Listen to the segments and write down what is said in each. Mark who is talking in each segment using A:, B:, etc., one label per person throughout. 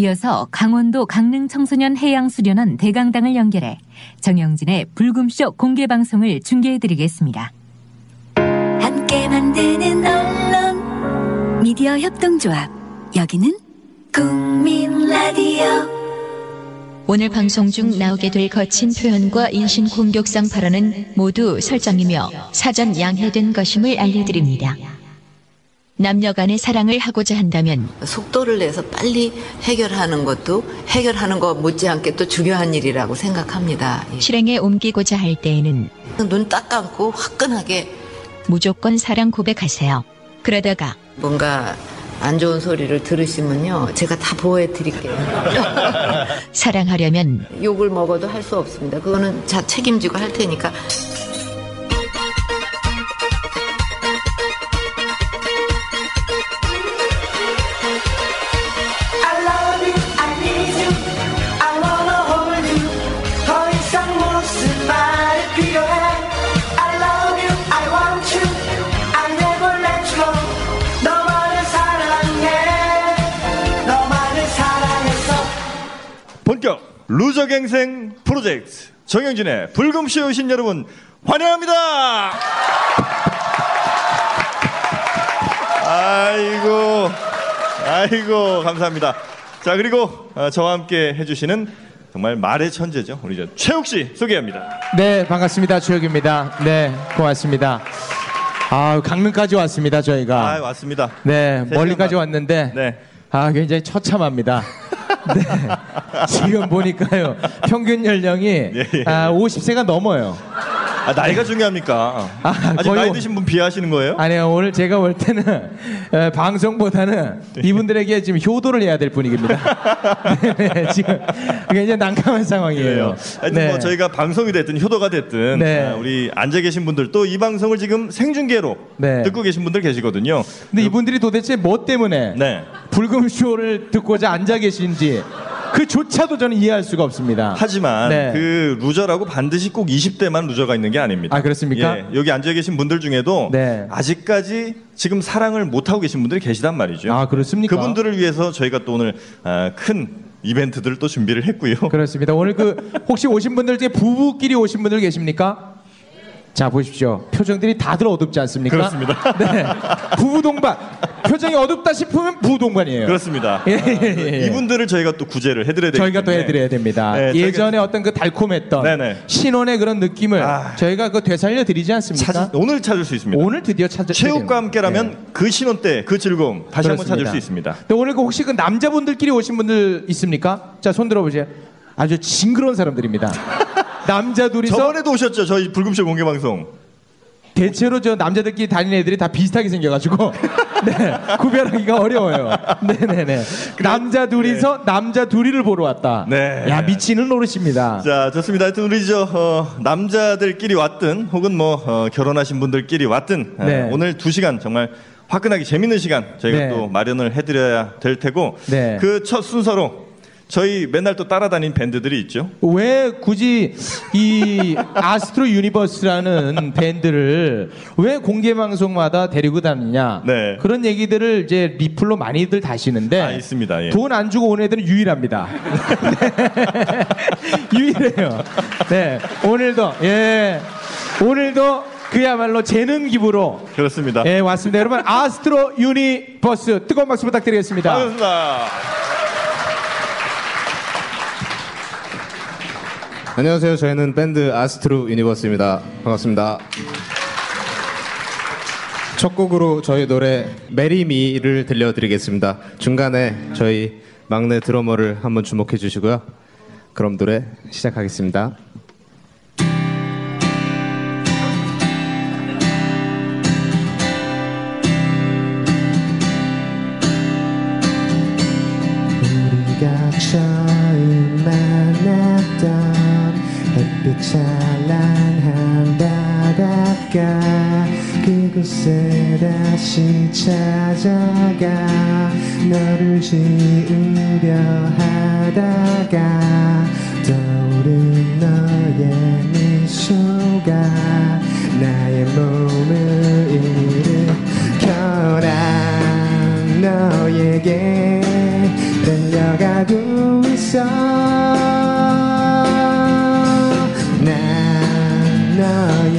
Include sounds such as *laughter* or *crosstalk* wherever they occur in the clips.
A: 이어서 강원도 강릉 청소년 해양수련원 대강당을 연결해 정영진의 불금쇼 공개 방송을 중계해 드리겠습니다.
B: 함께 만드는 언론 미디어 협동조합 여기는 국민 라디오
C: 오늘 방송 중 나오게 될 거친 표현과 인신 공격성 발언은 모두 설정이며 사전 양해된 것임을 알려드립니다. 남녀 간의 사랑을 하고자 한다면
D: 속도를 내서 빨리 해결하는 것도 해결하는 것 못지않게 또 중요한 일이라고 생각합니다. 예.
C: 실행에 옮기고자 할 때에는
D: 눈 딱 감고 화끈하게
C: 무조건 사랑 고백하세요. 그러다가
D: 뭔가 안 좋은 소리를 들으시면요. 제가 다 보호해 드릴게요. *laughs*
C: 사랑하려면
D: 욕을 먹어도 할 수 없습니다. 그거는 자 책임지고 할 테니까.
E: 루저갱생 프로젝트 정영진의 불금쇼 오신 여러분 환영합니다. 아이고 아이고 감사합니다. 자 그리고 어, 저와 함께 해주시는 정말 말의 천재죠 우리 저 최욱 씨 소개합니다.
F: 네, 반갑습니다. 주혁입니다. 네, 고맙습니다. 아, 강릉까지 왔습니다, 저희가.
E: 아 왔습니다.
F: 네,
E: 세
F: 멀리까지 왔는데
E: 네.
F: 아, 굉장히 처참합니다. 네. 지금 보니까요. 평균 연령이
E: 예, 예.
F: 아, 50세가 넘어요.
E: 아, 나이가 중요합니까?
F: 아,
E: 아직
F: 거의
E: 나이
F: 뭐-
E: 드신 분 비하하시는 거예요?
F: 아니요, 오늘 제가 볼 때는 에, 방송보다는 이분들에게 지금 효도를 해야 될 분위기입니다. *laughs* 네, 네, 지금 굉장히 난감한 상황이에요.
E: 그래요. 하여튼
F: 네.
E: 뭐 저희가 방송이 됐든 효도가 됐든
F: 네.
E: 아, 우리 앉아 계신 분들 또 이 방송을 지금 생중계로
F: 네.
E: 듣고 계신 분들 계시거든요.
F: 근데 이분들이 도대체 뭐 때문에
E: 네.
F: 불금 쇼를 듣고자 앉아 계신지 그조차도 저는 이해할 수가 없습니다.
E: 하지만
F: 네.
E: 그 루저라고 반드시 꼭 20대만 루저가 있는 게 아닙니다.
F: 아, 그렇습니까?
E: 예, 여기 앉아 계신 분들 중에도
F: 네.
E: 아직까지 지금 사랑을 못 하고 계신 분들이 계시단 말이죠.
F: 아, 그렇습니까?
E: 그분들을 위해서 저희가 또 오늘 아, 큰 이벤트들을 또 준비를 했고요.
F: 그렇습니다. 오늘 그 혹시 오신 분들 중에 부부끼리 오신 분들 계십니까? 자 보십시오. 표정들이 다들 어둡지 않습니까?
E: 그렇습니다. *laughs*
F: 네. 부부 동반. 표정이 어둡다 싶으면 부부 동반이에요.
E: 그렇습니다.
F: 예, 예, 예.
E: 이분들을 저희가 또 구제를 해드려야 되기
F: 저희가 또
E: 때문에.
F: 해드려야 됩니다.
E: 네, 저희가-
F: 예전에 어떤 그 달콤했던
E: 네네.
F: 신혼의 그런 느낌을
E: 아.
F: 저희가 그 되살려 드리지 않습니까?
E: 찾을- 오늘 찾을 수 있습니다.
F: 오늘 드디어 찾을
E: 체육과 함께라면 그 신혼 때 그 즐거움 다시 한번 찾을. 수 있습니다.
F: 근데 오늘 그 혹시 그 남자분들끼리 오신 분들 있습니까? 자, 손 들어보세요. 아주 징그러운 사람들입니다. *laughs* 남자 둘이서
E: 저번에도 오셨죠 저희 불금쇼 공개 방송.
F: 대체로 저 남자들끼리 다니는 애들이 다 비슷하게 생겨가지고 *laughs* 네, 구별하기가 어려워요. 네네네. 남자 둘이서 남자 둘이를 보러 왔다.
E: 네.
F: 야 미치는 노릇입니다.
E: 자 좋습니다. 하여튼 우리 저 어, 남자들끼리 왔든 혹은 뭐 어, 결혼하신 분들끼리 왔든 어,
F: 네.
E: 오늘 두 시간 정말 화끈하게 재밌는 시간 저희가
F: 네.
E: 또 마련을 해드려야 될 테고
F: 네.
E: 그첫 순서로 저희 맨날 또 따라다니는 밴드들이 있죠.
F: 왜 굳이 이 아스트로 유니버스라는 밴드를 왜 공개 방송마다 데리고 다니냐
E: 네.
F: 그런 얘기들을 이제 리플로 많이들 다시는데
E: 아, 있습니다. 예.
F: 돈 안 주고 온 애들은 유일합니다. 네. *laughs* 유일해요. 네 오늘도 예 오늘도 그야말로 재능 기부로
E: 그렇습니다.
F: 예 왔습니다. 여러분 아스트로 유니버스 뜨거운 박수 부탁드리겠습니다.
E: 반갑습니다.
G: 안녕하세요. 저희는 밴드 아스트로 유니버스입니다. 반갑습니다. 첫 곡으로 저희 노래 Marry Me를 들려드리겠습니다. 중간에 저희 막내 드러머를 한번 주목해 주시고요. 그럼 노래 시작하겠습니다.
H: 햇빛 찬란한 바닷가 그곳에 다시 찾아가 너를 지우려 하다가 떠오른 너의 미소가 나의 몸을 일으켜라. 너에게 달려가고 있어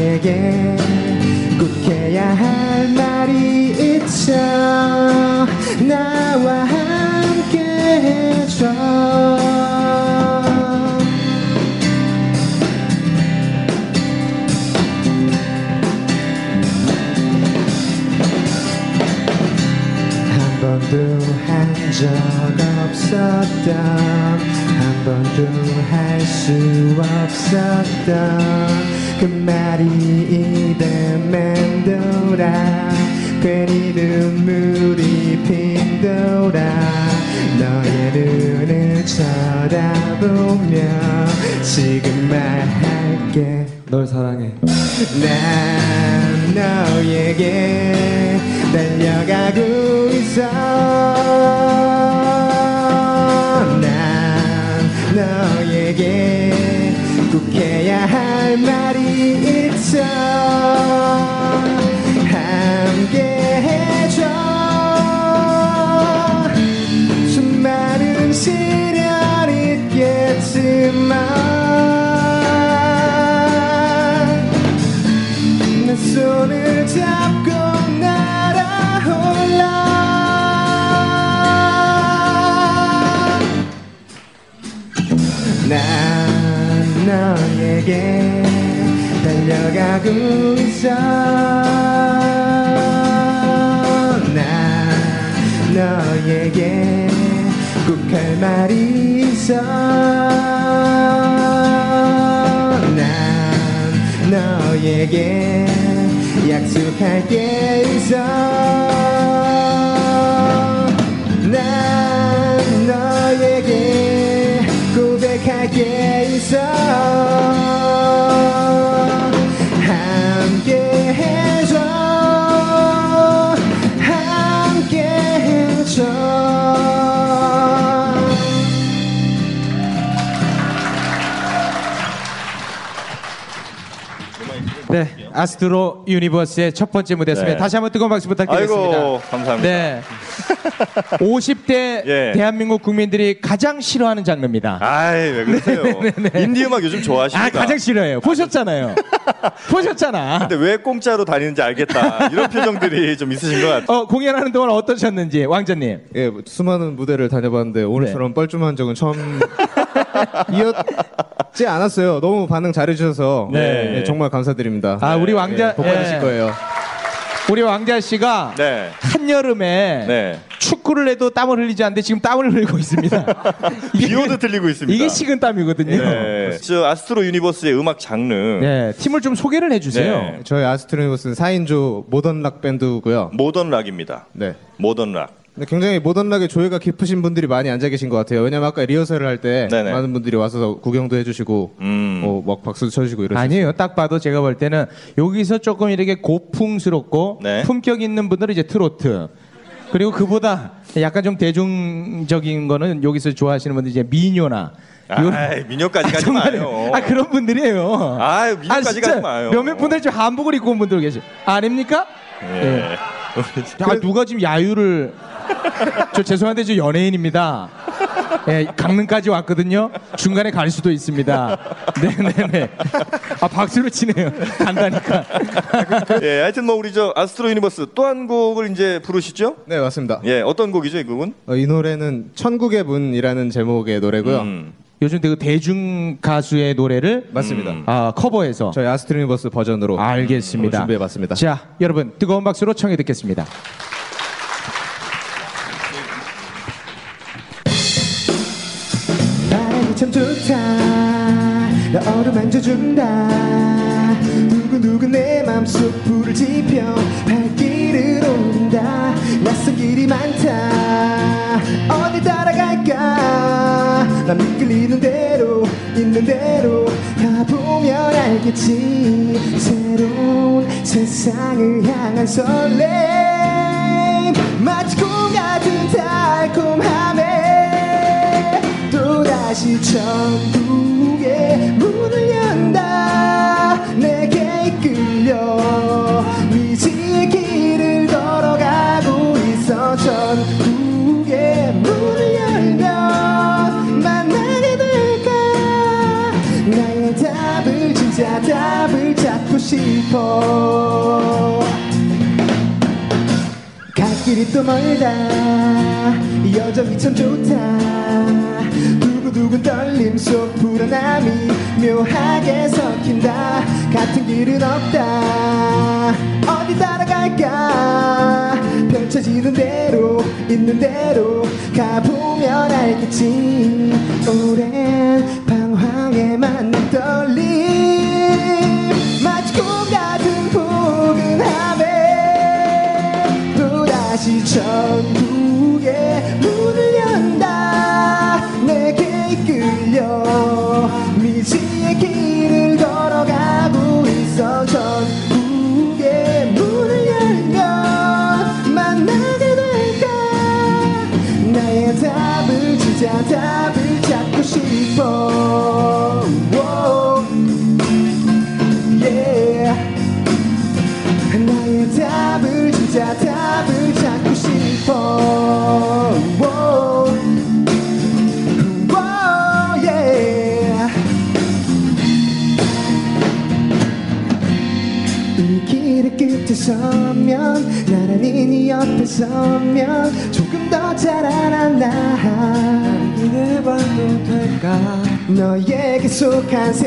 H: 너에게 꼭 해야 할 말이 있어. 나와 함께 해줘. 한 번도 한 적 없었던 한 번도 할 수 없었던 그 말이 입에 맴돌아. 괜히 눈물이 핀돌아. 너의 눈을 쳐다보며 지금 말할게. 널 사랑해. 난 너에게 달려가고 있어. 난 너에게 꼭 해야 할 말이 있어 함께 해줘. 수많은 시련
F: 아스트로 유니버스의 첫 번째 무대였습니다.
E: 네.
F: 다시 한번 뜨거운 박수 부탁드리겠습니다.
E: 아이고 감사합니다.
F: 네. *laughs* 50대
E: 예.
F: 대한민국 국민들이 가장 싫어하는 장르입니다.
E: 아이 왜 그러세요? 인디 음악 요즘 좋아하십니까?
F: 아, 가장 싫어해요. 보셨잖아요. *laughs* 보셨잖아.
E: 근데 왜 공짜로 다니는지 알겠다. 이런 표정들이 좀 있으신 것 같아요.
F: 어, 공연하는 동안 어떠셨는지, 왕자님.
H: 예, 수많은 무대를 다녀봤는데 오늘처럼 뻘쭘한 적은 처음 이었지 않았어요. 너무 반응 잘해주셔서
F: 네.
H: 예, 정말 감사드립니다.
F: 아, 우리 왕자,
H: 예, 복 받으실
F: 예.
H: 거예요.
F: 우리 왕자 씨가
E: 네.
F: 한여름에
E: 네.
F: 축구를 해도 땀을 흘리지 않는데 지금 땀을 흘리고 있습니다. *laughs*
E: 비 오듯 흘리고 있습니다.
F: 이게 식은 땀이거든요.
E: 네. 저 아스트로 유니버스의 음악 장르.
F: 네, 팀을 좀 소개를 해주세요.
E: 네.
H: 저희 아스트로 유니버스는 4인조 모던 락 밴드고요.
E: 모던 락입니다.
H: 네.
E: 모던 락.
H: 근데 굉장히 모던 락에 조예가 깊으신 분들이 많이 앉아 계신 것 같아요. 왜냐면 아까 리허설을 할 때
E: 네네.
H: 많은 분들이 와서 구경도 해주시고
E: 음.
H: 어, 막 박수도 쳐주시고 이러셨어요.
F: 아니에요. 딱 봐도 제가 볼 때는 여기서 조금 이렇게 고풍스럽고
E: 네.
F: 품격 있는 분들은 이제 트로트. 그리고 그보다 약간 좀 대중적인 거는 여기서 좋아하시는 분들 이제 미녀나 요런-
E: 아이, 미녀까지 가지
F: 정말요.
E: 마요.
F: 아 그런 분들이에요.
E: 아유, 미녀까지
F: 진짜
E: 가지 마요.
F: 몇몇 분들 지금 한복을 입고 온 분들 계세요. 아닙니까?
E: 예.
F: 아, 누가 지금 야유를 *laughs* 저 죄송한데 저 연예인입니다. 예, 강릉까지 왔거든요. 중간에 갈 수도 있습니다. 네네네. 아 박수를 치네요. 간다니까.
E: 예, 하여튼 뭐 우리 저 아스트로 유니버스 또 한 곡을 이제 부르시죠?
H: 네, 맞습니다.
E: 예, 어떤 곡이죠, 이 곡은?
H: 어, 이 노래는 천국의 문이라는 제목의 노래고요.
E: 음.
F: 요즘 되게 대중 가수의 노래를
H: 맞습니다.
F: 아 커버해서
H: 저희 아스트로 유니버스 버전으로
F: 알겠습니다.
H: 준비해봤습니다.
F: 자, 여러분 뜨거운 박수로 청해 듣겠습니다.
H: 바람이 참 좋다 나 어루만져준다 두근두근 내 맘속 불을 지펴 세상을 향한 설렘. 마치 꿈 같은 달콤함에 또다시 천국의 문을 연다. 내게 이끌려 미지의 길을 걸어가고 있어. 천국의 문을 열면 만나게 될까? 나의 답을 진짜 답을 찾고 싶어. 길이 또 멀다. 여정이 참 좋다. 두근두근 떨림 속 불안함이 묘하게 섞인다. 같은 길은 없다. 어디 따라갈까? 펼쳐지는 대로 있는 대로 가보면 알겠지. 오랜 방황에 맞는 떨림. 마치 꿈 같은 포근함에 또 다시 천국의 문을 연다. 내게 이끌려. 미지의 길을 걸어가고 있어 너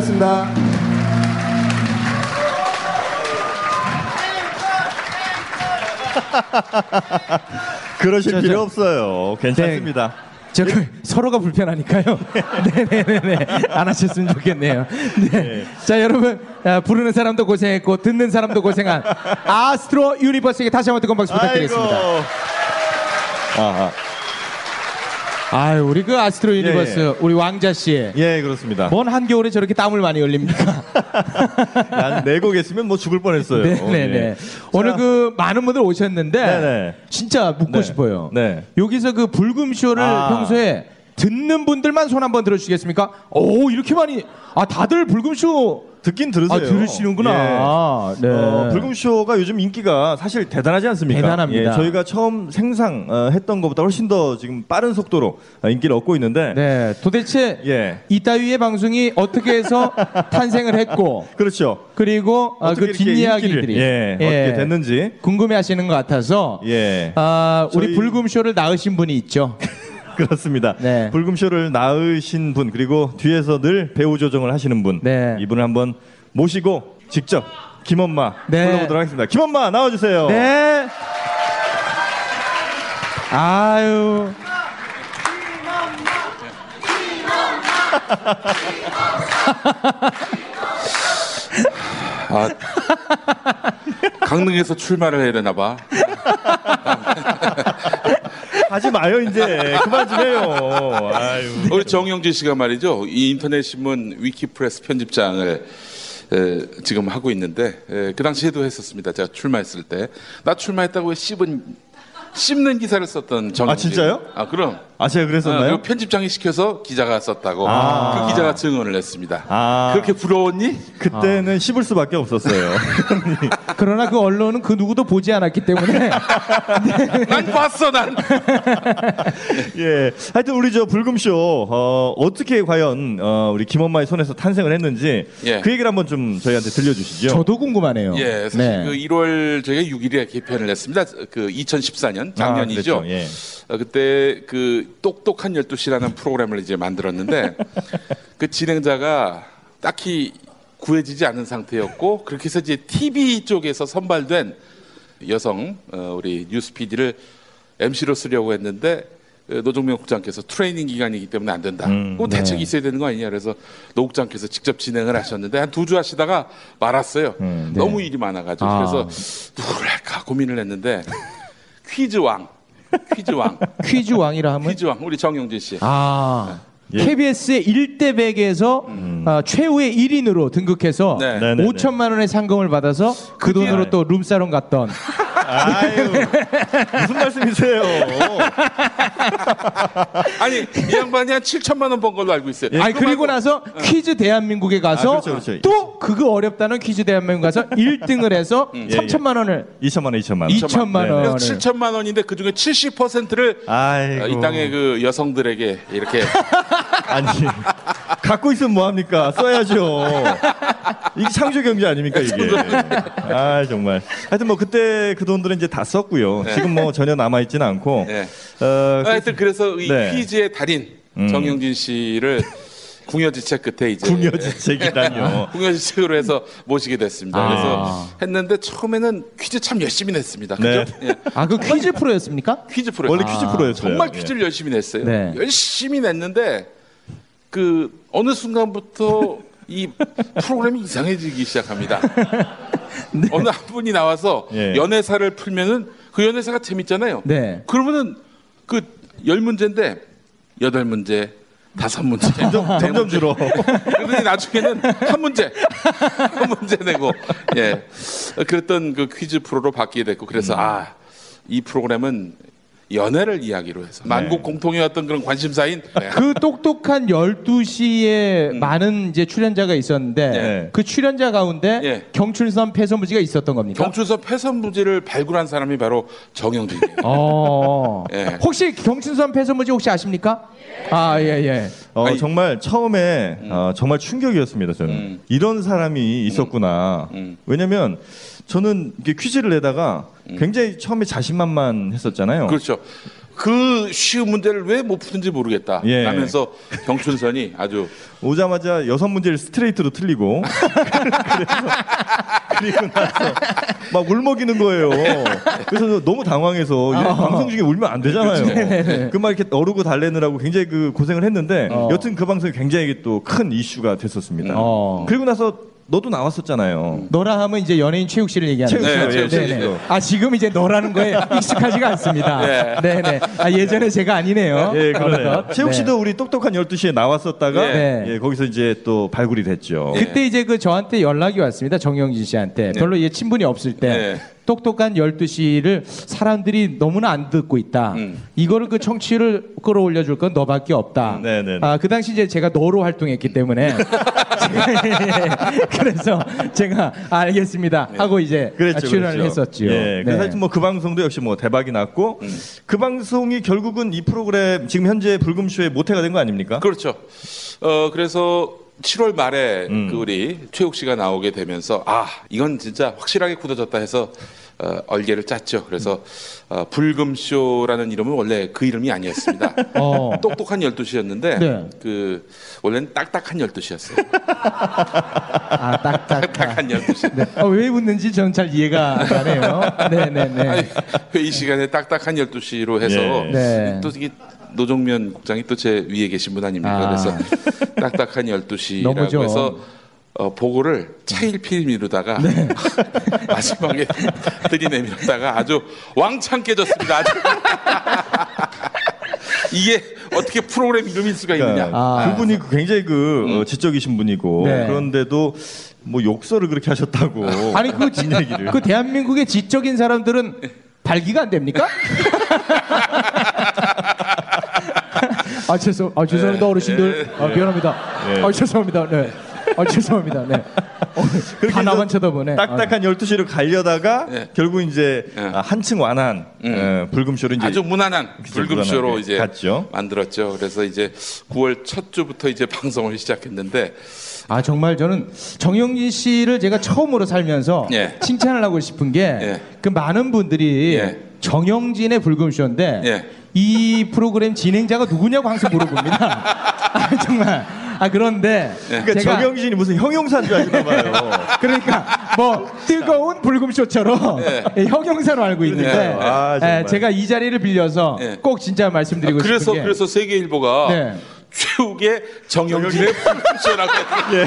H: 유니버스였습니다 *laughs*
E: 그러실
F: 저,
E: 필요
F: 저-
E: 없어요. 괜찮습니다.
F: 저 그, 서로가 불편하니까요. 네네네네. *laughs* 안 하셨으면 좋겠네요. 네. 자, 여러분, 아, 부르는 사람도 고생했고, 듣는 사람도 고생한 아스트로 유니버스에게 다시 한번 뜨거운 박수 부탁드리겠습니다.
E: 아이고. 아,
F: 아유, 우리 그 아스트로 유니버스,
E: 예, 예.
F: 우리 왕자 씨.
E: 예, 그렇습니다.
F: 뭔 한겨울에 저렇게 땀을 많이 흘립니까? *laughs*
E: 난 내고 계시면 뭐 죽을 뻔했어요.
F: 네네네.
E: 예.
F: 오늘 그 많은 분들 오셨는데
E: 네네.
F: 진짜 묻고
E: 네.
F: 싶어요.
E: 네.
F: 여기서 그 불금 쇼를
E: 아.
F: 평소에 듣는 분들만 손 한번 들어주시겠습니까? 오 이렇게 많이 아 다들 불금 쇼
E: 듣긴 들으세요.
F: 아 들으시는구나.
E: 예.
F: 네.
E: 어, 불금쇼가 요즘 인기가 사실 대단하지 않습니까?
F: 대단합니다.
E: 예, 저희가 처음 생각 어, 했던 것보다 훨씬 더 지금 빠른 속도로 어, 인기를 얻고 있는데.
F: 네, 도대체
E: 예.
F: 이따위의 방송이 어떻게 해서 *laughs* 탄생을 했고
E: 그렇죠.
F: 그리고 아,
E: 어떻게
F: 그 뒷이야기들이
E: 인기를, 예, 얻게 됐는지.
F: 궁금해하시는 것 같아서
E: 예.
F: 아, 우리
E: 저희-
F: 불금쇼를 낳으신 분이 있죠. *laughs*
E: 그렇습니다.
F: 네.
E: 불금쇼를 낳으신 분 그리고 뒤에서 늘 배우 조정을 하시는 분
F: 네.
E: 이분을 한번 모시고 직접 김엄마
F: 네.
E: 불러보도록 하겠습니다. 김엄마 나와주세요.
F: 네. 아유.
I: 아, 강릉에서 출마를 해야 되나 봐. *laughs*
E: 하지 마요 이제 그만 좀 해요. 아유.
I: 우리 정영진 씨가 말이죠. 이 인터넷 신문 위키프레스 편집장을 에, 지금 하고 있는데 에, 그 당시에도 했었습니다. 제가 출마했을 때 나 출마했다고 씹은 씹는 기사를 썼던 정영진.
E: 아, 진짜요?
I: 아 그럼.
E: 아 제가
I: 아,
E: 그랬었나요?
I: 그리고 편집장이 시켜서 기자가 썼다고
E: 아.
I: 그 기자가 증언을 했습니다.
E: 아.
I: 그렇게 부러웠니?
E: 그때는 씹을 수밖에 없었어요. *laughs*
F: 그러나 그 언론은 그 누구도 보지 않았기 때문에 *laughs*
I: 난 봤어 난. *laughs*
E: 예. 하여튼 우리 저 불금쇼 어, 어떻게 과연 어, 우리 김엄마의 손에서 탄생을 했는지
I: 예.
E: 그 얘기를 한번 좀 저희한테 들려주시죠.
F: 저도 궁금하네요.
I: 예, 사실
F: 네.
I: 그 1월 저희가 6일에 개편을 했습니다. 그 2014년 작년이죠.
E: 아, 그랬죠. 예.
I: 어, 그때 그 똑똑한 12시라는 프로그램을 이제 만들었는데 그 진행자가 딱히 구해지지 않은 상태였고 그렇게 해서 이제 TV 쪽에서 선발된 여성 어, 우리 뉴스 PD를 MC로 쓰려고 했는데 어, 노종면 국장께서 트레이닝 기간이기 때문에 안 된다.
E: 음,
I: 꼭 대책이 있어야 되는 거 아니냐. 그래서 노 국장께서 직접 진행을 하셨는데 한 두 주 하시다가 말았어요.
E: 음,
I: 너무 일이 많아가지고
F: 아.
I: 그래서 누구를 할까 고민을 했는데 퀴즈 왕, 퀴즈 왕,
F: 퀴즈 왕이라 하면
I: 퀴즈 왕 우리 정영진 씨.
F: 아
E: 예.
F: KBS의 1대백에서 어, 최후의 1인으로 등극해서
I: 네.
E: 음. 네네 네.
F: 5천만 원의 상금을 받아서 그
I: 그게-
F: 돈으로 또 룸사롱 갔던
E: 아유 무슨 말씀이세요? *laughs*
I: 아니 이 양반이 한 7천만 원 번 걸로 알고 있어요.
F: 아니
I: 그거
F: 그리고
I: 말고
F: 나서 퀴즈 대한민국에 가서
E: 아, 그렇죠, 그렇죠.
F: 또 그거 어렵다는 퀴즈 대한민국 가서 *laughs* 1등을 해서
E: 예,
F: 3천만 원을
E: 2천만 원, 2천만 원.
F: 2천만
E: 네,
F: 원을
I: 그래서 7천만 원인데 그 중에 70%를
E: 아이고.
I: 이 땅의 그 여성들에게 이렇게 *laughs*
E: 아니 갖고 있으면 뭐 합니까? 써야죠. 이게 창조 경제 아닙니까 이게? 아 정말. 하여튼 뭐 그때 그 돈들은 이제 다 썼고요.
I: 네.
E: 지금 뭐 전혀 남아 있지는 않고.
I: 네.
E: 어,
I: 하여튼 그래서 이
E: 네.
I: 퀴즈의 달인
E: 음.
I: 정영진 씨를 궁여지책 끝에 이제
E: 궁여지책이라뇨.
I: 궁여지책으로 해서 모시게 됐습니다.
F: 아.
I: 그래서 했는데 처음에는 퀴즈 참 열심히 냈습니다.
E: 네.
I: 그죠? 예.
F: 아그 퀴즈 프로였습니까?
I: 퀴즈 프로
E: 원래 퀴즈 프로였어요.
I: 정말
E: 예.
I: 퀴즈를 열심히 냈어요.
F: 네.
I: 열심히 냈는데 그 어느 순간부터 이 프로그램이 이상해지기 시작합니다. *laughs* 어느 한 분이 나와서
E: 예.
I: 연애사를 풀면은 그 연애사가 재밌잖아요.
F: 네.
I: 그러면은 그 열 문제인데 여덟 문제, 다섯 문제, *laughs*
E: 점점,
I: 네
E: 점점. 줄어.
I: 그러더니 나중에는 한 문제, 한 문제 내고. 예. 그랬던 그 퀴즈 프로로 바뀌게 됐고 그래서 아이 프로그램은 연애를 이야기로 해서 만국 공통의 어떤 그런 관심사인 네.
F: 그 똑똑한 12시에 많은 이제 출연자가 있었는데
E: 음. 네.
F: 그 출연자 가운데
I: 예.
F: 경춘선 폐선무지가 있었던 겁니까?
I: 경춘서 폐선부지를 발굴한 사람이 바로 정영진이에요.
F: 어.
I: 예.
F: 혹시 경춘선 폐선무지 혹시 아십니까? 아, 예, 예.
E: 어,
I: 아니,
E: 정말 처음에 어, 정말 충격이었습니다. 저는
I: 음.
E: 이런 사람이 있었구나.
I: 음.
E: 왜냐면 저는 이렇게 퀴즈를 내다가 굉장히 처음에 자신만만했었잖아요.
I: 그렇죠. 그 쉬운 문제를 왜 못 푸는지 모르겠다.
E: 예.
I: 라면서 경춘선이 아주
E: 오자마자 여섯 문제를 스트레이트로 틀리고 *laughs* 그래서 그리고 나서 막 울먹이는 거예요. 그래서 너무 당황해서 이런 방송 중에 울면 안 되잖아요. 그막 이렇게 어르고 달래느라고 굉장히 그 고생을 했는데
F: 어.
E: 여튼 그 방송이 굉장히 또 큰 이슈가 됐었습니다.
F: 어.
E: 그리고 나서 너도 나왔었잖아요.
F: 너라 하면 이제 연예인 최욱 씨를 얘기하는
E: 최욱
F: 거죠.
I: 네, 최욱 씨.
F: 네, 네. 아 지금 이제 너라는 거에 *laughs* 익숙하지가 않습니다.
I: 네.
F: 네, 네. 아 예전에 제가 아니네요.
E: 예, 그러네요. 최욱
F: 네.
E: 씨도 우리 똑똑한 12시에 나왔었다가
F: 네.
E: 예, 거기서 이제 또 발굴이 됐죠.
F: 그때 이제 그 저한테 연락이 왔습니다. 정영진 씨한테. 별로 얘 친분이 없을 때.
I: 네.
F: 똑똑한 12시를 사람들이 너무나 안 듣고 있다.
I: 음.
F: 이거를 그 청취를 끌어올려 줄 건 너밖에 없다.
E: 네, 네, 네.
F: 아, 그 당시 이제 제가 너로 활동했기 때문에 *laughs* *laughs* 그래서 제가 아, 알겠습니다 하고 이제
E: 그랬죠,
F: 출연을
E: 그랬죠.
F: 했었죠.
E: 예,
F: 네.
E: 그래서 하여튼 뭐 그 방송도 역시 뭐 대박이 났고
I: 음.
E: 그 방송이 결국은 이 프로그램 지금 현재 불금쇼의 모태가 된 거 아닙니까?
I: 그렇죠. 어 그래서 7월 말에
E: 음.
I: 그 우리 최욱 씨가 나오게 되면서 아 이건 진짜 확실하게 굳어졌다 해서 어, 얼개를 짰죠. 그래서 어, 불금쇼라는 이름은 원래 그 이름이 아니었습니다. *laughs*
F: 어.
I: 똑똑한 12시였는데
F: 네.
I: 그 원래는 딱딱한 12시였어요.
F: 아, 딱딱한.
I: 딱딱한 12시.
F: 네. 어, 왜 웃는지 저는 잘 이해가 안 가네요. 네 네네.
I: 아니, 회의 시간에 딱딱한 12시로 해서
E: 예.
F: 네.
I: 또 이게 노종면 국장이 또 제 위에 계신 분 아닙니까?
F: 아.
I: 그래서 딱딱한 12시라고 *laughs*
F: 너무죠.
I: 해서 어, 보고를 차일피일 미루다가
F: 네. *laughs*
I: 마지막에 들이내밀었다가 아주 왕창 깨졌습니다. 아주. *laughs* 이게 어떻게 프로그램 이름일 수가 있느냐?
E: 그러니까
F: 아.
E: 그분이 굉장히 그
I: 음.
E: 어, 지적이신 분이고
F: 네.
E: 그런데도 뭐 욕설을 그렇게 하셨다고
F: 아니 그, 지-
E: 얘기를.
F: 그 대한민국의 지적인 사람들은 발기가 안 됩니까? 아 죄송, 아 죄송합니다 어르신들, 아, 미안합니다.
E: 네.
F: 아 죄송합니다. 네, 아 죄송합니다. 네. 어,
E: 그렇게
F: 다 나만
E: 해서
F: 쳐다보네. 아,
E: 딱딱한 12시를 가려다가
I: 네.
E: 결국 이제
I: 네.
E: 아, 한층 완한
I: 음.
E: 어, 불금쇼를 이제
I: 아주 무난한 불금쇼로 이제
E: 갔죠.
I: 만들었죠. 그래서 이제 9월 첫 주부터 이제 *laughs* 방송을 시작했는데
F: 아 정말 저는 정영진 씨를 제가 처음으로 살면서
I: 예.
F: 칭찬을 하고 싶은 게그
I: 예.
F: 많은 분들이
I: 예.
F: 정영진의 불금쇼인데
I: 예.
F: 이 프로그램 진행자가 누구냐고 항상 물어봅니다. *laughs* 아, 정말 아 그런데
E: 그러니까
F: 제가
E: 정영진이 무슨 형용사인 줄 아시나 봐요.
F: 그러니까 뭐 뜨거운 불금쇼처럼 예, 형용사로 알고 있는데
E: 네. 아.
F: 예, 제가 이 자리를 빌려서
I: 네.
F: 꼭 진짜 말씀드리고
I: 그래서
F: 싶은 게
I: 그래서 세계일보가
F: 네.
I: 최욱의 정영진의 불금쇼라고 *laughs*
E: 예.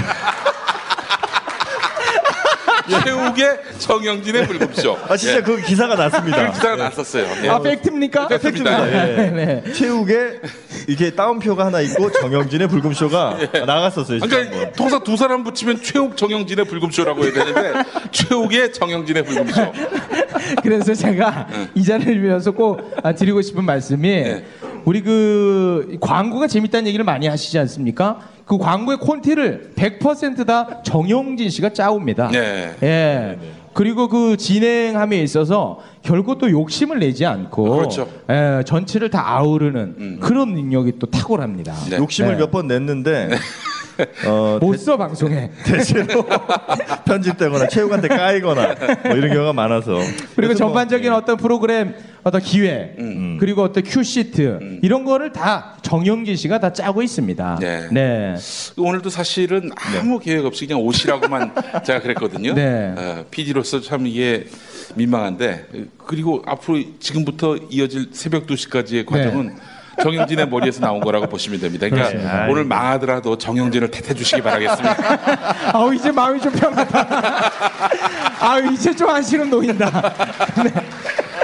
I: 최욱의 정영진의 불금쇼.
E: 아 진짜
I: 예.
E: 그 기사가 났습니다.
I: 기사가 났었어요. 예.
F: 아 팩트입니까?
I: 팩트입니다.
E: 예.
F: 네.
E: 최욱의 이게 다운표가 하나 있고 정영진의 불금쇼가 *laughs* 나갔었어요. 진짜
I: 그러니까. 통상 두 사람 붙이면 최욱 정영진의 불금쇼라고 해야 되는데 최욱의 정영진의 불금쇼. *laughs*
F: 그래서 제가
I: 네.
F: 이 자리를 빌려서 꼭 아, 드리고 싶은 말씀이
I: 네.
F: 우리 그 광고가 재밌다는 얘기를 많이 하시지 않습니까? 그 광고의 콘티를 100%다 정영진 씨가 짜옵니다.
I: 네.
F: 예. 그리고 그 진행함에 있어서 결국 또 욕심을 내지 않고
I: 그렇죠.
F: 예, 전체를 다 아우르는 그런 능력이 또 탁월합니다.
I: 네.
E: 욕심을
F: 네.
E: 몇번 냈는데 어,
F: 못써 방송에. *laughs*
E: 대체로 *laughs* 편집되거나 최욱한테 까이거나 뭐 이런 경우가 많아서
F: 그리고
E: 뭐,
F: 전반적인 어떤 프로그램 어떤 기획
I: 음.
F: 그리고 어떤 큐 시트 이런 거를 다 정영진 씨가 다 짜고 있습니다.
I: 네.
F: 네.
I: 오늘도 사실은 아무 계획 없이 그냥 오시라고만 *laughs* 제가 그랬거든요.
F: 네.
I: PD로서 참 이게 민망한데 그리고 앞으로 지금부터 이어질 새벽 2시까지의 과정은 정영진의 머리에서 나온 거라고 보시면 됩니다. 그러니까
E: 네. 그렇습니다.
I: 오늘 망하더라도 정영진을 탓해 주시기 바라겠습니다. *laughs*
F: 아우 이제 마음이 좀 편하다. *laughs* 아우 이제 좀 안심은 놓인다. *laughs*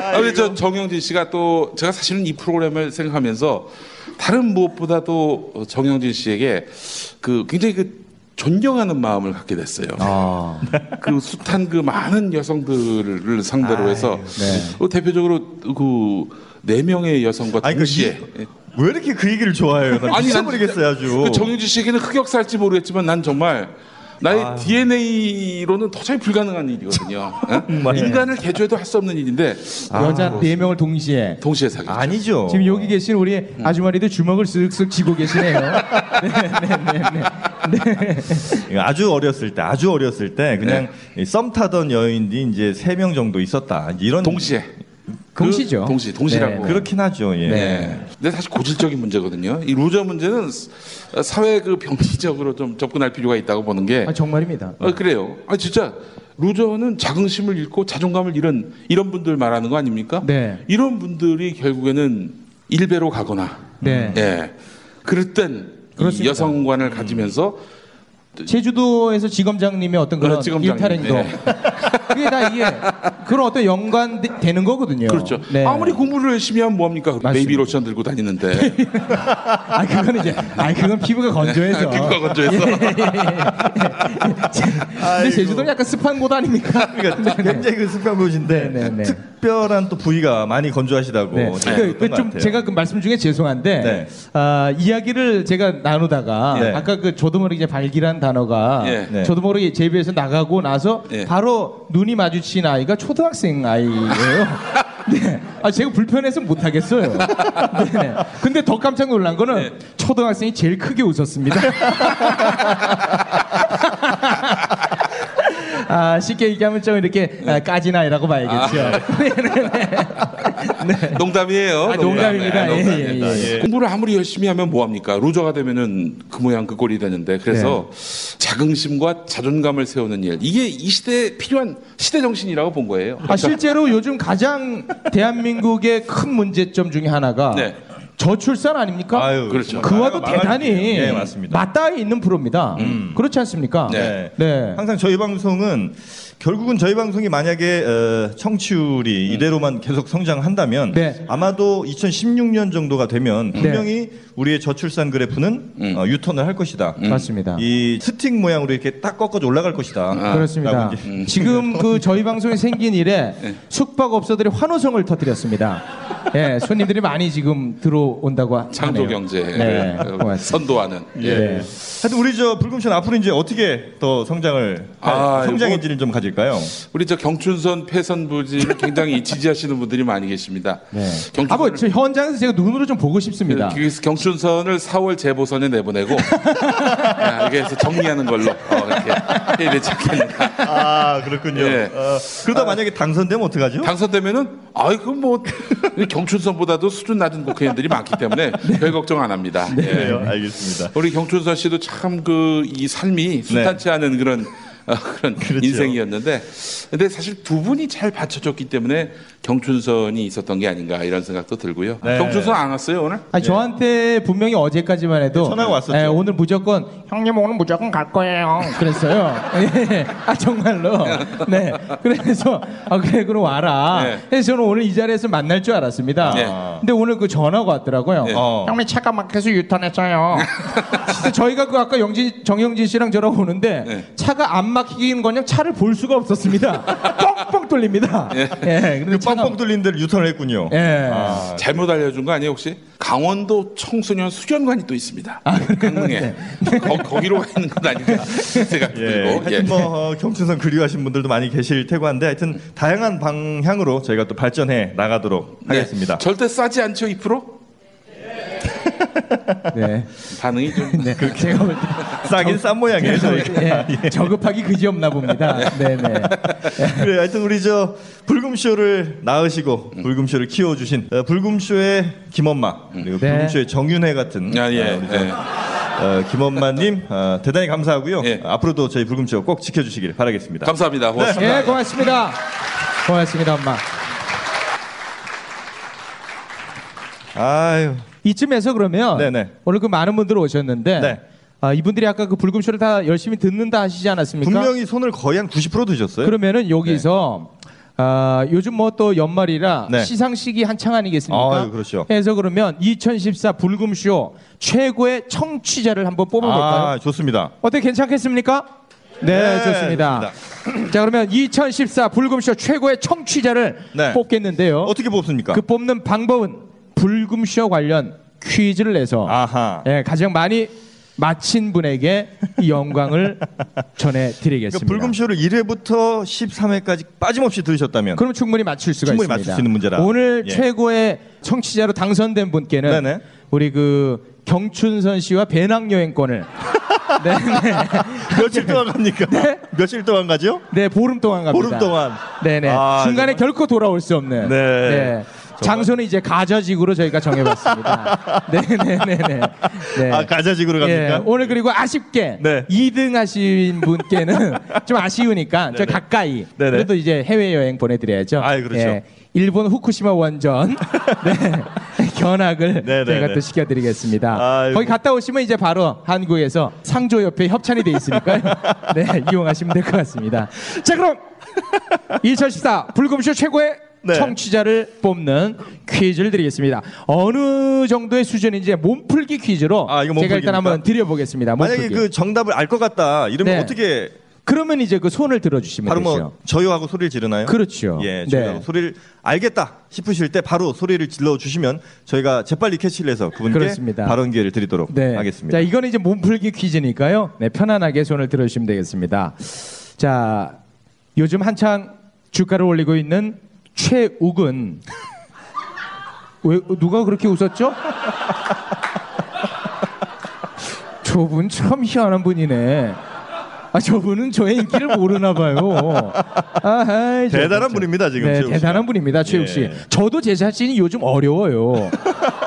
I: 아, 근데 저 정영진 씨가 또 제가 사실은 이 프로그램을 생각하면서 다른 무엇보다도 정영진 씨에게 그 굉장히 그 존경하는 마음을 갖게 됐어요.
F: 아.
I: 그 숱한 그 많은 여성들을 상대로 해서
F: 네.
I: 어, 대표적으로 그 네 명의 여성과
E: 아니, 그
I: 동시에
E: 이- 왜 이렇게 그 얘기를 좋아해요? 난
I: 아니, 난
E: 미쳐버리겠어요 아주.
I: 그 정영진 씨에게는 흑역사일지 모르겠지만 난 정말 나의
E: 아.
I: DNA로는 도저히 불가능한 일이거든요. *laughs* 어? 인간을 개조해도 할 수 없는 일인데
F: 여자 네 명을 동시에
I: 동시에 사귀죠.
E: 아니죠.
F: 지금 여기 계신 우리 아주머니들 주먹을 쓱쓱 쥐고 계시네요. 네 네네. *laughs*
E: 이거 아주 어렸을 때, 아주 어렸을 때 그냥 이썸 타던 여인이 이제 세 명 정도 있었다. 이런
I: 동시에
F: 동시죠.
I: 그 동시 동시라고.
F: 네.
E: 그렇긴 하죠. 예.
I: 네. 근데 사실 고질적인 문제거든요. 이 루저 문제는 사- 사회 그 병리적으로 좀 접근할 필요가 있다고 보는 게.
F: 아, 정말입니다.
I: 아, 그래요. 아 진짜 루저는 자긍심을 잃고 자존감을 잃은 이런 분들 말하는 거 아닙니까?
F: 네.
I: 이런 분들이 결국에는 일베로 가거나,
F: 네.
I: 예, 그릇된
F: 그렇습니다.
I: 여성관을 가지면서
F: 제주도에서 지검장님의 어떤 그런
I: 어, 지검장님,
F: 일탈 행동.
I: 네. *laughs*
F: 그게 다 이게 그런 어떤 연관되는 거거든요.
I: 그렇죠.
F: 네.
I: 아무리 공부를 열심히 하면 뭐합니까?
F: 맞습니다.
I: 베이비 로션 들고 다니는데 *laughs*
F: 아 그거는 이제 아 그건 피부가 건조해서. *laughs*
I: 피부가 건조해서.
F: 근데 제주도는 약간 습한 곳 아닙니까?
E: 그러니까 굉장히 그 습한 곳인데
F: 네, 네.
E: 특별한 또 부위가 많이 건조하시다고.
F: 네.
E: 제가
F: 그,
E: 그것
F: 좀. 제가 그 말씀 중에 죄송한데
E: 네.
F: 아, 이야기를 제가 나누다가
E: 네.
F: 아까 그 저도 모르게 발기란 단어가
I: 예.
E: 네.
F: 저도 모르게 제 입에서 나가고 나서
I: 예.
F: 바로 눈이 마주친 아이가 초등학생 아이예요. *laughs* 네. 아 제가 불편해서 못 하겠어요. 네. 근데 더 깜짝 놀란 거는
I: 네.
F: 초등학생이 제일 크게 웃었습니다. *laughs* 아, 쉽게 얘기하면 좀 이렇게 아, 까진 아이라고 봐야겠죠. *laughs*
I: 농담이에요.
F: 아, 농담입니다.
I: 농담.
F: 예, 예, 예.
I: 예. 공부를 아무리 열심히 하면 뭐합니까? 루저가 되면은 그 모양 그 꼴이 되는데 그래서
F: 네.
I: 자긍심과 자존감을 세우는 일 이게 이 시대에 필요한 시대 정신이라고 본 거예요.
F: 아, 실제로 요즘 가장 대한민국의 큰 문제점 중에 하나가
I: 네.
F: 저출산 아닙니까?
E: 아유,
I: 그렇죠.
F: 그와도
E: 망할
F: 대단히.
E: 예, 맞습니다.
F: 맞닿아 있는 프로입니다. 그렇지 않습니까?
I: 네.
F: 네.
E: 항상 저희 방송은 결국은 저희 방송이 만약에 어, 청취율이 이대로만 계속 성장한다면
F: 네.
E: 아마도 2016년 정도가 되면 분명히 우리의 저출산 그래프는 어, 유턴을 할 것이다.
F: 맞습니다.
E: 이 스틱 모양으로 이렇게 딱 꺾어져 올라갈 것이다.
F: 그렇습니다.
E: 라고 이제
F: 지금 그 저희 방송이 생긴 일에 *laughs* 숙박업소들이 환호성을 터뜨렸습니다. 예, 손님들이 많이 지금 들어온다고 하-
I: 창조
F: 하네요.
I: 경제
F: 네, 고맙습니다.
I: 선도하는.
E: 예.
F: 네.
E: 하여튼 우리 저 불금쇼는 앞으로 이제 어떻게 더 성장을
I: 아,
E: 성장의 질을 좀 가 질까요?
I: 우리 저 경춘선 패선 부지를 굉장히 *laughs* 지지하시는 분들이 많이 계십니다.
F: 네.
I: 경춘선을-
F: 아, 뭐, 저 현장에서 제가 눈으로 좀 보고 싶습니다.
I: 그래서 경춘선을 4월 재보선에 내보내고 *laughs* 아, 이게 해서 정리하는 걸로 어, 이렇게 해야 되지 않겠는가.
E: 아 그렇군요.
I: 예.
E: 어, 그러다 만약에 당선되면 어떡하죠?
I: 당선되면은 아이 그뭐 경춘선보다도 수준 낮은 국회의원들이 많기 때문에 *laughs* 별 걱정 안 합니다. 예.
E: 그래요. 알겠습니다.
I: 우리 경춘선 씨도 참 그 이 삶이 순탄치 않은 그런 어, 그런
E: 네. *laughs* 그렇죠.
I: 인생이었는데 근데 사실 두 분이 잘 받쳐줬기 때문에 경춘선이 있었던 게 아닌가 이런 생각도 들고요.
E: 네.
I: 경춘선 안 왔어요 오늘?
F: 아니 저한테 분명히 어제까지만 해도
E: 전화가 왔었죠.
F: 예, 오늘 무조건 형님 오늘 무조건 갈 거예요. *laughs* 그랬어요. 예. 아 정말로. *laughs* 네. 그래서 아 그래 그럼 와라.
I: 네.
F: 그래서 저는 오늘 이 자리에서 만날 줄 알았습니다.
I: 네.
F: 근데 오늘 그 전화가 왔더라고요.
I: 네.
E: 어.
F: 형님 차가 막혀서 유턴했어요. 진짜 저희가 그 아까 영진 정영진 씨랑 저랑 오는데
I: 네.
F: 차가 안 막 히긴 거냥 차를 볼 수가 없었습니다. *laughs* 뻥뻥 뚫립니다. 예. 근데
E: 그 뻥뻥 뚫린 데를 유턴을 했군요.
F: 예.
E: 아,
I: 잘못 알려준 거 아니에요 혹시? 강원도 청소년 수련관이 또 있습니다. 강릉에 거, 기로 가 있는 건 아닌가 *laughs* 생각도
E: 예.
I: 들고.
E: 하여튼
I: 예.
E: 뭐 어, 경춘선 그리워하신 분들도 많이 계실 테고 한데 하여튼 다양한 방향으로 저희가 또 발전해 나가도록
I: 네.
E: 하겠습니다.
I: 절대 싸지 않죠 2%?
F: 네.
I: 반응이 좀 *laughs*
F: 네. 제가 볼 때.
E: 싸긴 싼 모양이에요 저희가.
F: 예, *laughs* 저급하기 그지 없나 봅니다. 네 네. *laughs*
E: 그래 하여튼 우리 저 불금쇼를 낳으시고 불금쇼를 키워주신 어, 불금쇼의 김엄마 그리고
F: 네.
E: 불금쇼의 정윤회 같은
I: 아, 예,
E: 어, 우리 저,
I: 예.
E: 어, 김엄마님 어, 대단히 감사하고요.
I: 예.
E: 어, 앞으로도 저희 불금쇼 꼭 지켜주시길 바라겠습니다.
I: 감사합니다. 고맙습니다.
F: 예, 고맙습니다. 고맙습니다, 엄마.
E: 아유
F: 이쯤에서 그러면
E: 네네.
F: 오늘 그 많은 분들 오셨는데
E: 네.
F: 아, 이분들이 아까 그 불금쇼를 다 열심히 듣는다 하시지 않았습니까?
E: 분명히 손을 거의 한 90% 드셨어요.
F: 그러면은 여기서 아, 요즘 뭐 또 연말이라
E: 네.
F: 시상식이 한창 아니겠습니까?
E: 아유, 그렇죠.
F: 그래서 그러면 2014 불금쇼 최고의 청취자를 한번 뽑아볼까요?
E: 아 좋습니다.
F: 어때 괜찮겠습니까? 네,
E: 네,
F: 좋습니다. 자, 그러면 2014 불금쇼 최고의 청취자를
E: 네.
F: 뽑겠는데요.
E: 어떻게 뽑습니까?
F: 그 뽑는 방법은 불금쇼 관련 퀴즈를 내서
E: 아하.
F: 예, 가장 많이 맞힌 분에게 이 영광을 *laughs* 전해드리겠습니다.
E: 그러니까 불금쇼를 1회부터 13회까지 빠짐없이 들으셨다면
F: 그럼 충분히 맞출 수가
E: 충분히
F: 있습니다.
E: 맞출 수 있는 문제라.
F: 오늘
E: 예.
F: 최고의 청취자로 당선된 분께는
E: 네네.
F: 우리 그 경춘선 씨와 배낭 여행권을 *laughs* 네, 네.
E: 며칠 동안 갑니까? 며칠 동안 가죠?
F: 네, 보름 동안 갑니다.
E: 보름 동안.
F: 네네.
E: 아,
F: 중간에
E: 정말?
F: 결코 돌아올 수 없는.
E: 네.
F: 장소는 이제 가저직으로 저희가 정해봤습니다. 네네네네. *laughs* 네.
E: 아 가자직으로 갑니까?
F: 예, 오늘 그리고 아쉽게
E: 네.
F: 2등 하신 분께는 *laughs* 좀 아쉬우니까 저. 가까이
E: 네네.
F: 그래도 이제 해외 여행 보내드려야죠.
E: 아이, 그렇죠.
F: 일본 후쿠시마 원전 *laughs* 네. 견학을
E: 네네네.
F: 저희가 또 시켜드리겠습니다.
E: 아이고.
F: 거기 갔다 오시면 이제 바로 한국에서 상조 옆에 협찬이 돼 있으니까요. 네 이용하시면 될 것 같습니다. 자 그럼 2014 불금쇼 최고의
E: 네.
F: 청취자를 뽑는 퀴즈를 드리겠습니다. 어느 정도의 수준인지 몸풀기 퀴즈로
E: 아, 이거
F: 제가 일단
E: 몸풀기입니까?
F: 한번 드려보겠습니다. 몸풀기.
E: 만약에 그 정답을 알 것 같다 이러면
F: 네.
E: 어떻게
F: 그러면 이제 그 손을 들어주시면
E: 바로
F: 되죠.
E: 뭐 저요하고 소리를 지르나요?
F: 그렇죠.
E: 예,
F: 네.
E: 소리를 알겠다 싶으실 때 바로 소리를 질러 주시면 저희가 재빨리 캐치를 해서 그분께
F: 그렇습니다.
E: 발언 기회를 드리도록
F: 네.
E: 하겠습니다.
F: 자, 이거는 이제 몸풀기 퀴즈니까요. 네, 편안하게 손을 들어주시면 되겠습니다. 자, 요즘 한창 주가를 올리고 있는 최욱은 왜 누가 그렇게 웃었죠? 저분 참 희한한 분이네. 아, 저분은 저의 인기를 모르나 봐요. 아하이, 저
E: 대단한. 분입니다, 지금
F: 네. 대단한 분입니다, 최욱 씨.
E: 예.
F: 저도 제 자신이 요즘 어려워요.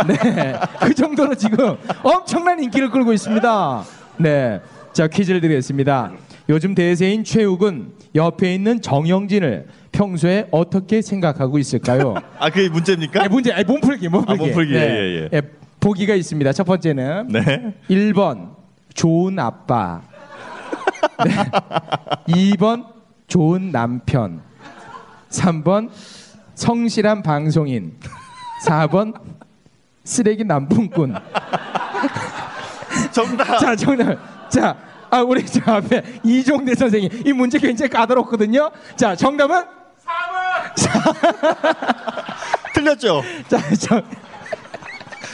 F: 네. 그 정도로 지금 엄청난 인기를 끌고 있습니다. 네. 자, 퀴즈를 드리겠습니다. 요즘 대세인 최욱은 옆에 있는 정영진을 평소에 어떻게 생각하고 있을까요? *laughs*
E: 아, 그게 문제입니까?
F: 네, 문제, 아니, 몸풀기, 몸풀기.
E: 아, 몸풀기, 예, 예.
F: 보기가 있습니다. 첫 번째는
E: 네.
F: 1번 좋은 아빠. 네. 2번 좋은 남편. 3번 성실한 방송인. 4번 쓰레기 남pun꾼.
E: 정답.
F: 자, 정답. 자, 아, 우리 저 앞에 이종대 선생님. 이 문제 굉장히 까다롭거든요. 자, 정답은? *laughs*
E: 틀렸죠?
F: 자, 저,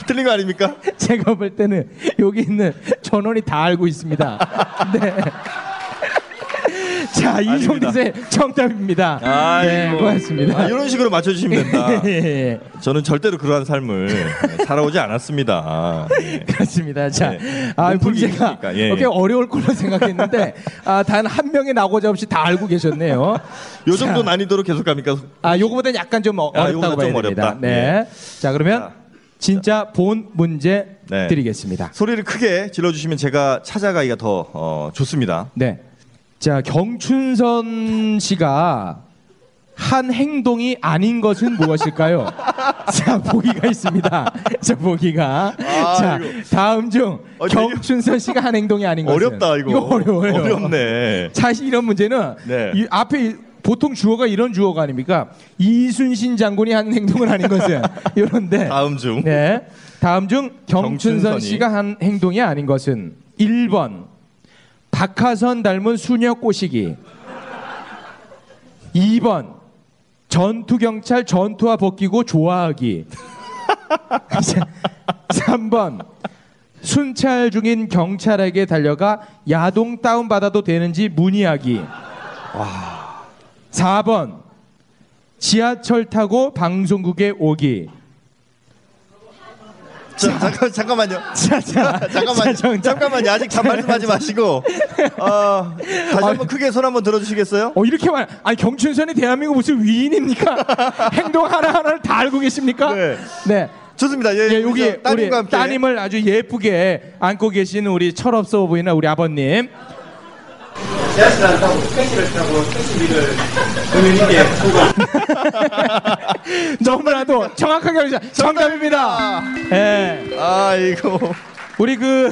E: 틀린 거 아닙니까?
F: 제가 볼 때는 여기 있는 전원이 다 알고 있습니다. *laughs* 네. 자. 이종대의 정답입니다. 네,
E: 아이고.
F: 고맙습니다.
E: 아, 이런 식으로 맞춰주시면 된다. *laughs*
F: 예, 예.
E: 저는 절대로 그러한 삶을 살아오지 않았습니다. 예. *laughs*
F: 그렇습니다. 자,
E: 네.
F: 아, 문제가
E: 예,
F: 꽤
E: 예.
F: 어려울 거로 생각했는데 아, 단 한 명의 나고자 없이 다 알고 계셨네요. *laughs*
E: 요 정도 난이도로 계속 갑니까?
F: 아, 요거보다는 약간 좀 어-
E: 아, 요거보다
F: 봐야
E: 좀
F: 됩니다. 네. 자, 그러면
E: 자.
F: 진짜 본 문제
E: 네.
F: 드리겠습니다.
E: 소리를 크게 질러주시면 제가 찾아가기가 더 어, 좋습니다.
F: 네. 자, 경춘선 씨가 한 행동이 아닌 것은 무엇일까요? *laughs* 자, 보기가 있습니다. 자, 보기가. 자,
E: 아이고.
F: 다음 중
E: 어, 되게-
F: 경춘선 씨가 한 행동이 아닌 것은
E: 어렵다 이거.
F: 어려워요.
E: 어렵네.
F: 사실 이런 문제는
E: 네.
F: 이 앞에 이- 보통 주어가 이런 주어가 아닙니까? 이순신 장군이 한 행동은 아닌 것은 *laughs* 이런데
E: 다음 중
F: 네. 다음 중 경춘선
E: 경춘선이.
F: 씨가 한 행동이 아닌 것은 1번 박하선 닮은 수녀 꼬시기. 2번 전투 경찰 전투화 벗기고 좋아하기. *laughs* 3번 순찰 중인 경찰에게 달려가 야동 다운 받아도 되는지 문의하기. 4번 지하철 타고 방송국에 오기
E: 자, 잠깐 잠깐만요.
F: 자, 자, *laughs*
E: 잠깐만
F: 자.
E: 잠깐만요. 아직 다 말씀하지 마시고 어, 다시 한번 크게 손 한번 들어주시겠어요?
F: 어 이렇게 말 아니 경춘선이 대한민국 무슨 위인입니까? *laughs* 행동 하나 하나를 다 알고 계십니까?
E: 네.
F: 네.
E: 좋습니다. 예,
F: 예, 여기
E: 우리 따님과
F: 우리
E: 함께
F: 따님을 아주 예쁘게 안고 계신 우리 철없어 보이는 우리 아버님.
J: 지하철 안 타고 택시를 타고 택시 비를 본인에게
F: 너무나도 정확하게 알려 정답입니다. 예.
E: 아이고
F: 우리 그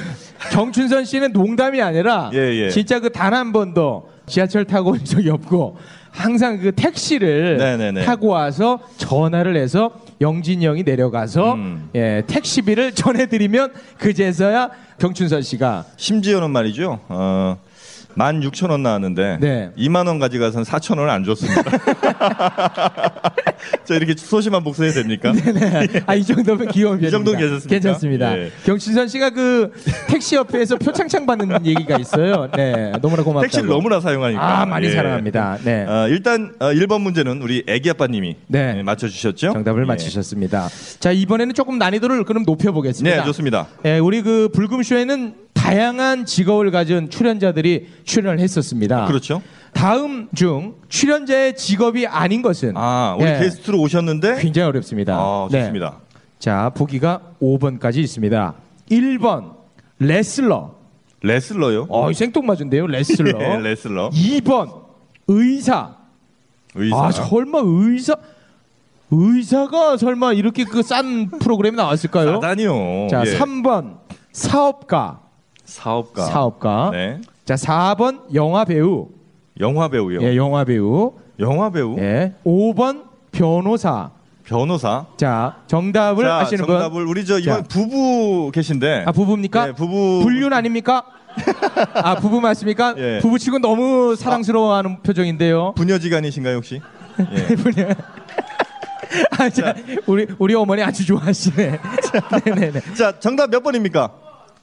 F: 경춘선 씨는 농담이 아니라
E: 예, 예.
F: 진짜 그 단 한 번도 지하철 타고 온 적이 없고 항상 그 택시를
E: 네네네.
F: 타고 와서 전화를 해서 영진이 형이 내려가서
E: 음.
F: 예, 택시비를 전해드리면 그제서야 경춘선 씨가
E: 심지어는 말이죠. 어, 16,000원 나왔는데
F: 네.
E: 2만 원 가져가서는 4,000원을 안 줬습니다. *laughs* 저 이렇게 소심한 목소리 됩니까?
F: 아이 정도면 *laughs* 귀여운 편입니다.
E: 정도는 괜찮습니까?
F: 괜찮습니다.
E: 예.
F: 경춘선 씨가 그 택시 옆에서 표창장 받는 *laughs* 얘기가 있어요. 네, 너무나 고맙다고.
E: 택시를 너무나 사용하니까.
F: 아 많이
E: 예.
F: 사랑합니다. 네.
E: 어, 일단 어, 1번 문제는 우리 애기 아빠님이
F: 네.
E: 예, 맞춰주셨죠?
F: 정답을
E: 예.
F: 맞히셨습니다. 자 이번에는 조금 난이도를 그럼 높여보겠습니다.
E: 네, 좋습니다.
F: 예, 우리 그 불금쇼에는 다양한 직업을 가진 출연자들이 출연을 했었습니다.
E: 그렇죠.
F: 다음 중 출연자의 직업이 아닌 것은
E: 아, 우리
F: 예,
E: 게스트로 오셨는데
F: 굉장히 어렵습니다.
E: 아,
F: 네.
E: 좋습니다.
F: 자 보기가 5번까지 있습니다. 1번 레슬러.
E: 레슬러요?
F: 어, 생뚱맞은데요, 레슬러. *laughs*
E: 예, 레슬러.
F: 2번 의사.
E: 의사.
F: 아 설마 의사 의사가 설마 이렇게 그 싼 프로그램이 나왔을까요?
E: 사단이요.
F: 자
E: 예.
F: 3번 사업가
E: 사업가.
F: 사업가
E: 네.
F: 자 4번 영화 배우
E: 영화 배우요.
F: 예 영화 배우
E: 영화 배우.
F: 예 5번 변호사
E: 변호사.
F: 자 정답을
E: 자,
F: 아시는
E: 정답을 우리 저 이번
F: 자.
E: 부부 계신데.
F: 분아 부부입니까
E: 네, 부부.
F: 불륜 아닙니까 *laughs* 아 부부 맞습니까
E: 예.
F: 부부 치고 너무 사랑스러워하는 표정인데요
E: 부녀지간이신가요 혹시? *laughs* 예.
F: 분이 *laughs* 아, 자, 우리 우리 어머니 아주 좋아하시네. 자, 네네네.
E: 자, 정답 몇 번입니까?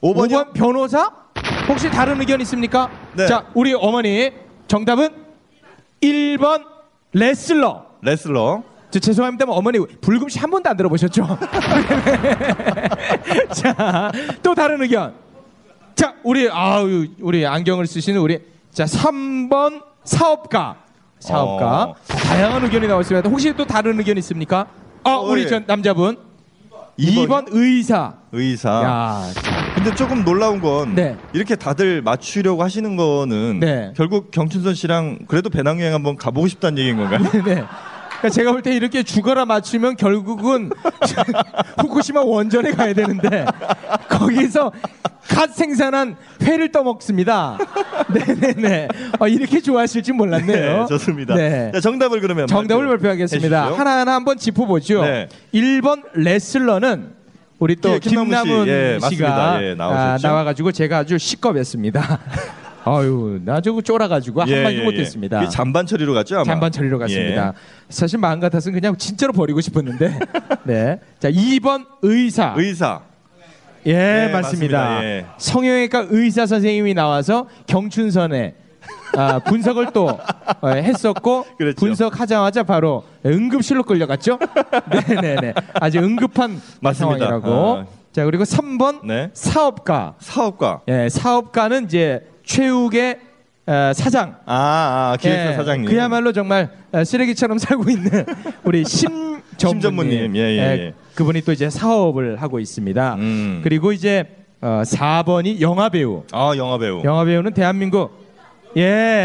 E: 5번이요?
F: 5번 변호사? 혹시 다른 의견 있습니까?
E: 네.
F: 자, 우리 어머니 정답은 1번 레슬러.
E: 레슬러.
F: 저 죄송합니다만 어머니 불금씨 한 번도 안 들어보셨죠? *laughs* 자, 또 다른 의견. 자, 우리 아유 우리 안경을 쓰시는 우리 자 3번 사업가. 사업가.
E: 어.
F: 다양한 의견이 나왔습니다. 혹시 또 다른 의견 있습니까? 아,
E: 어,
F: 우리
E: 예.
F: 전 남자분.
E: 2번.
F: 2번 의사.
E: 의사.
F: 야,
E: 근데 조금 놀라운 건
F: 네.
E: 이렇게 다들 맞추려고 하시는 거는
F: 네.
E: 결국 경춘선 씨랑 그래도 배낭여행 한번 가보고 싶다는 얘기인 건가요?
F: 네. 그러니까 제가 볼 때 이렇게 죽어라 맞추면 결국은 *laughs* 후쿠시마 원전에 가야 되는데 거기서 갓 생산한 회를 떠먹습니다. 네네네. 어, 이렇게 좋아하실 줄 몰랐네요.
E: 네, 좋습니다.
F: 네.
E: 자, 정답을 그러면
F: 정답을 발표하겠습니다.
E: 해주시죠.
F: 하나하나 한번 짚어보죠.
E: 네.
F: 1번 레슬러는 우리 또
E: 예, 김남훈 씨.
F: 김남훈
E: 예,
F: 씨가
E: 맞습니다. 예, 나오셨죠.
F: 아, 나와가지고 제가 아주 시겁했습니다. *laughs* 아유, 나 저거 쫄아가지고
E: 예,
F: 한마디
E: 예,
F: 못했습니다.
E: 예. 이게 잔반 처리로 갔죠, 아마.
F: 잔반 처리로 갔습니다. 사실 마음 같아서는 그냥 진짜로 버리고 싶었는데. *laughs* 네. 자, 2번 의사.
E: 예. 의사.
F: 예,
E: 네,
F: 맞습니다.
E: 맞습니다. 예.
F: 성형외과 의사 선생님이 나와서 경춘선에 아, 분석을 또 어, 했었고
E: 그렇죠.
F: 분석하자마자 바로 응급실로 끌려갔죠. 네네네. 아주 응급한
E: 맞습니다.
F: 상황이라고.
E: 아.
F: 자 그리고 3번
E: 네.
F: 사업가.
E: 사업가.
F: 예, 사업가는 이제 최욱의 어, 사장.
E: 아, 아 기획사
F: 예,
E: 사장님.
F: 그야말로 정말 어, 쓰레기처럼 살고 있는 *laughs* 우리 심 전문님.
E: 전문님. 예, 예, 예.
F: 그분이 또 이제 사업을 하고 있습니다.
E: 음.
F: 그리고 이제 어, 4번이 영화 배우.
E: 아, 영화 배우.
F: 영화 배우는 대한민국 예.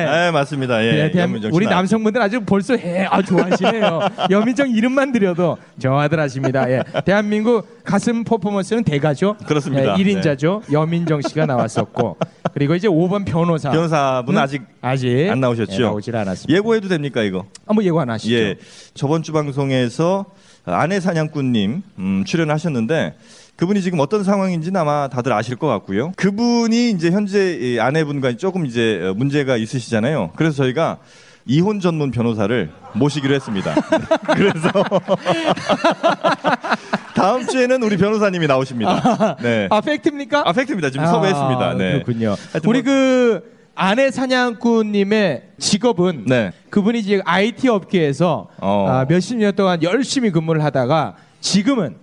E: 네, 맞습니다. 예.
F: 예, 대한- 우리
E: 나-
F: 남성분들 아주 벌써 해, 아 좋아하시네요. *laughs* 여민정 이름만 들여도 좋아들 하십니다. 예. 대한민국 가슴 퍼포먼스는 대가죠.
E: 그렇습니다. 네.
F: 예, 1인자죠. 여민정 씨가 나왔었고 *laughs* 그리고 이제 5번 변호사.
E: 변호사분은 아직
F: 아직
E: 안 나오셨죠?
F: 예, 나오질 않았습니다.
E: 예고해도 됩니까 이거?
F: 한번 예고 하나 하시죠.
E: 예. 저번 주 방송에서 아내 사냥꾼님 음, 출연하셨는데 그분이 지금 어떤 상황인지는 아마 다들 아실 것 같고요. 그분이 이제 현재 이 아내분과 조금 이제 어, 문제가 있으시잖아요. 그래서 저희가 이혼 전문 변호사를 모시기로 했습니다. *laughs* 그래서 *laughs* 다음 주에는 우리 변호사님이 나오십니다. 네.
F: 아 팩트입니까?
E: 아 팩트입니다. 지금
F: 아,
E: 섭외했습니다. 네.
F: 그렇군요. 우리
E: 뭐-
F: 그 아내 사냥꾼님의 직업은
E: 네.
F: 그분이 지금 IT 업계에서
E: 어.
F: 아, 몇십 년 동안 열심히 근무를 하다가 지금은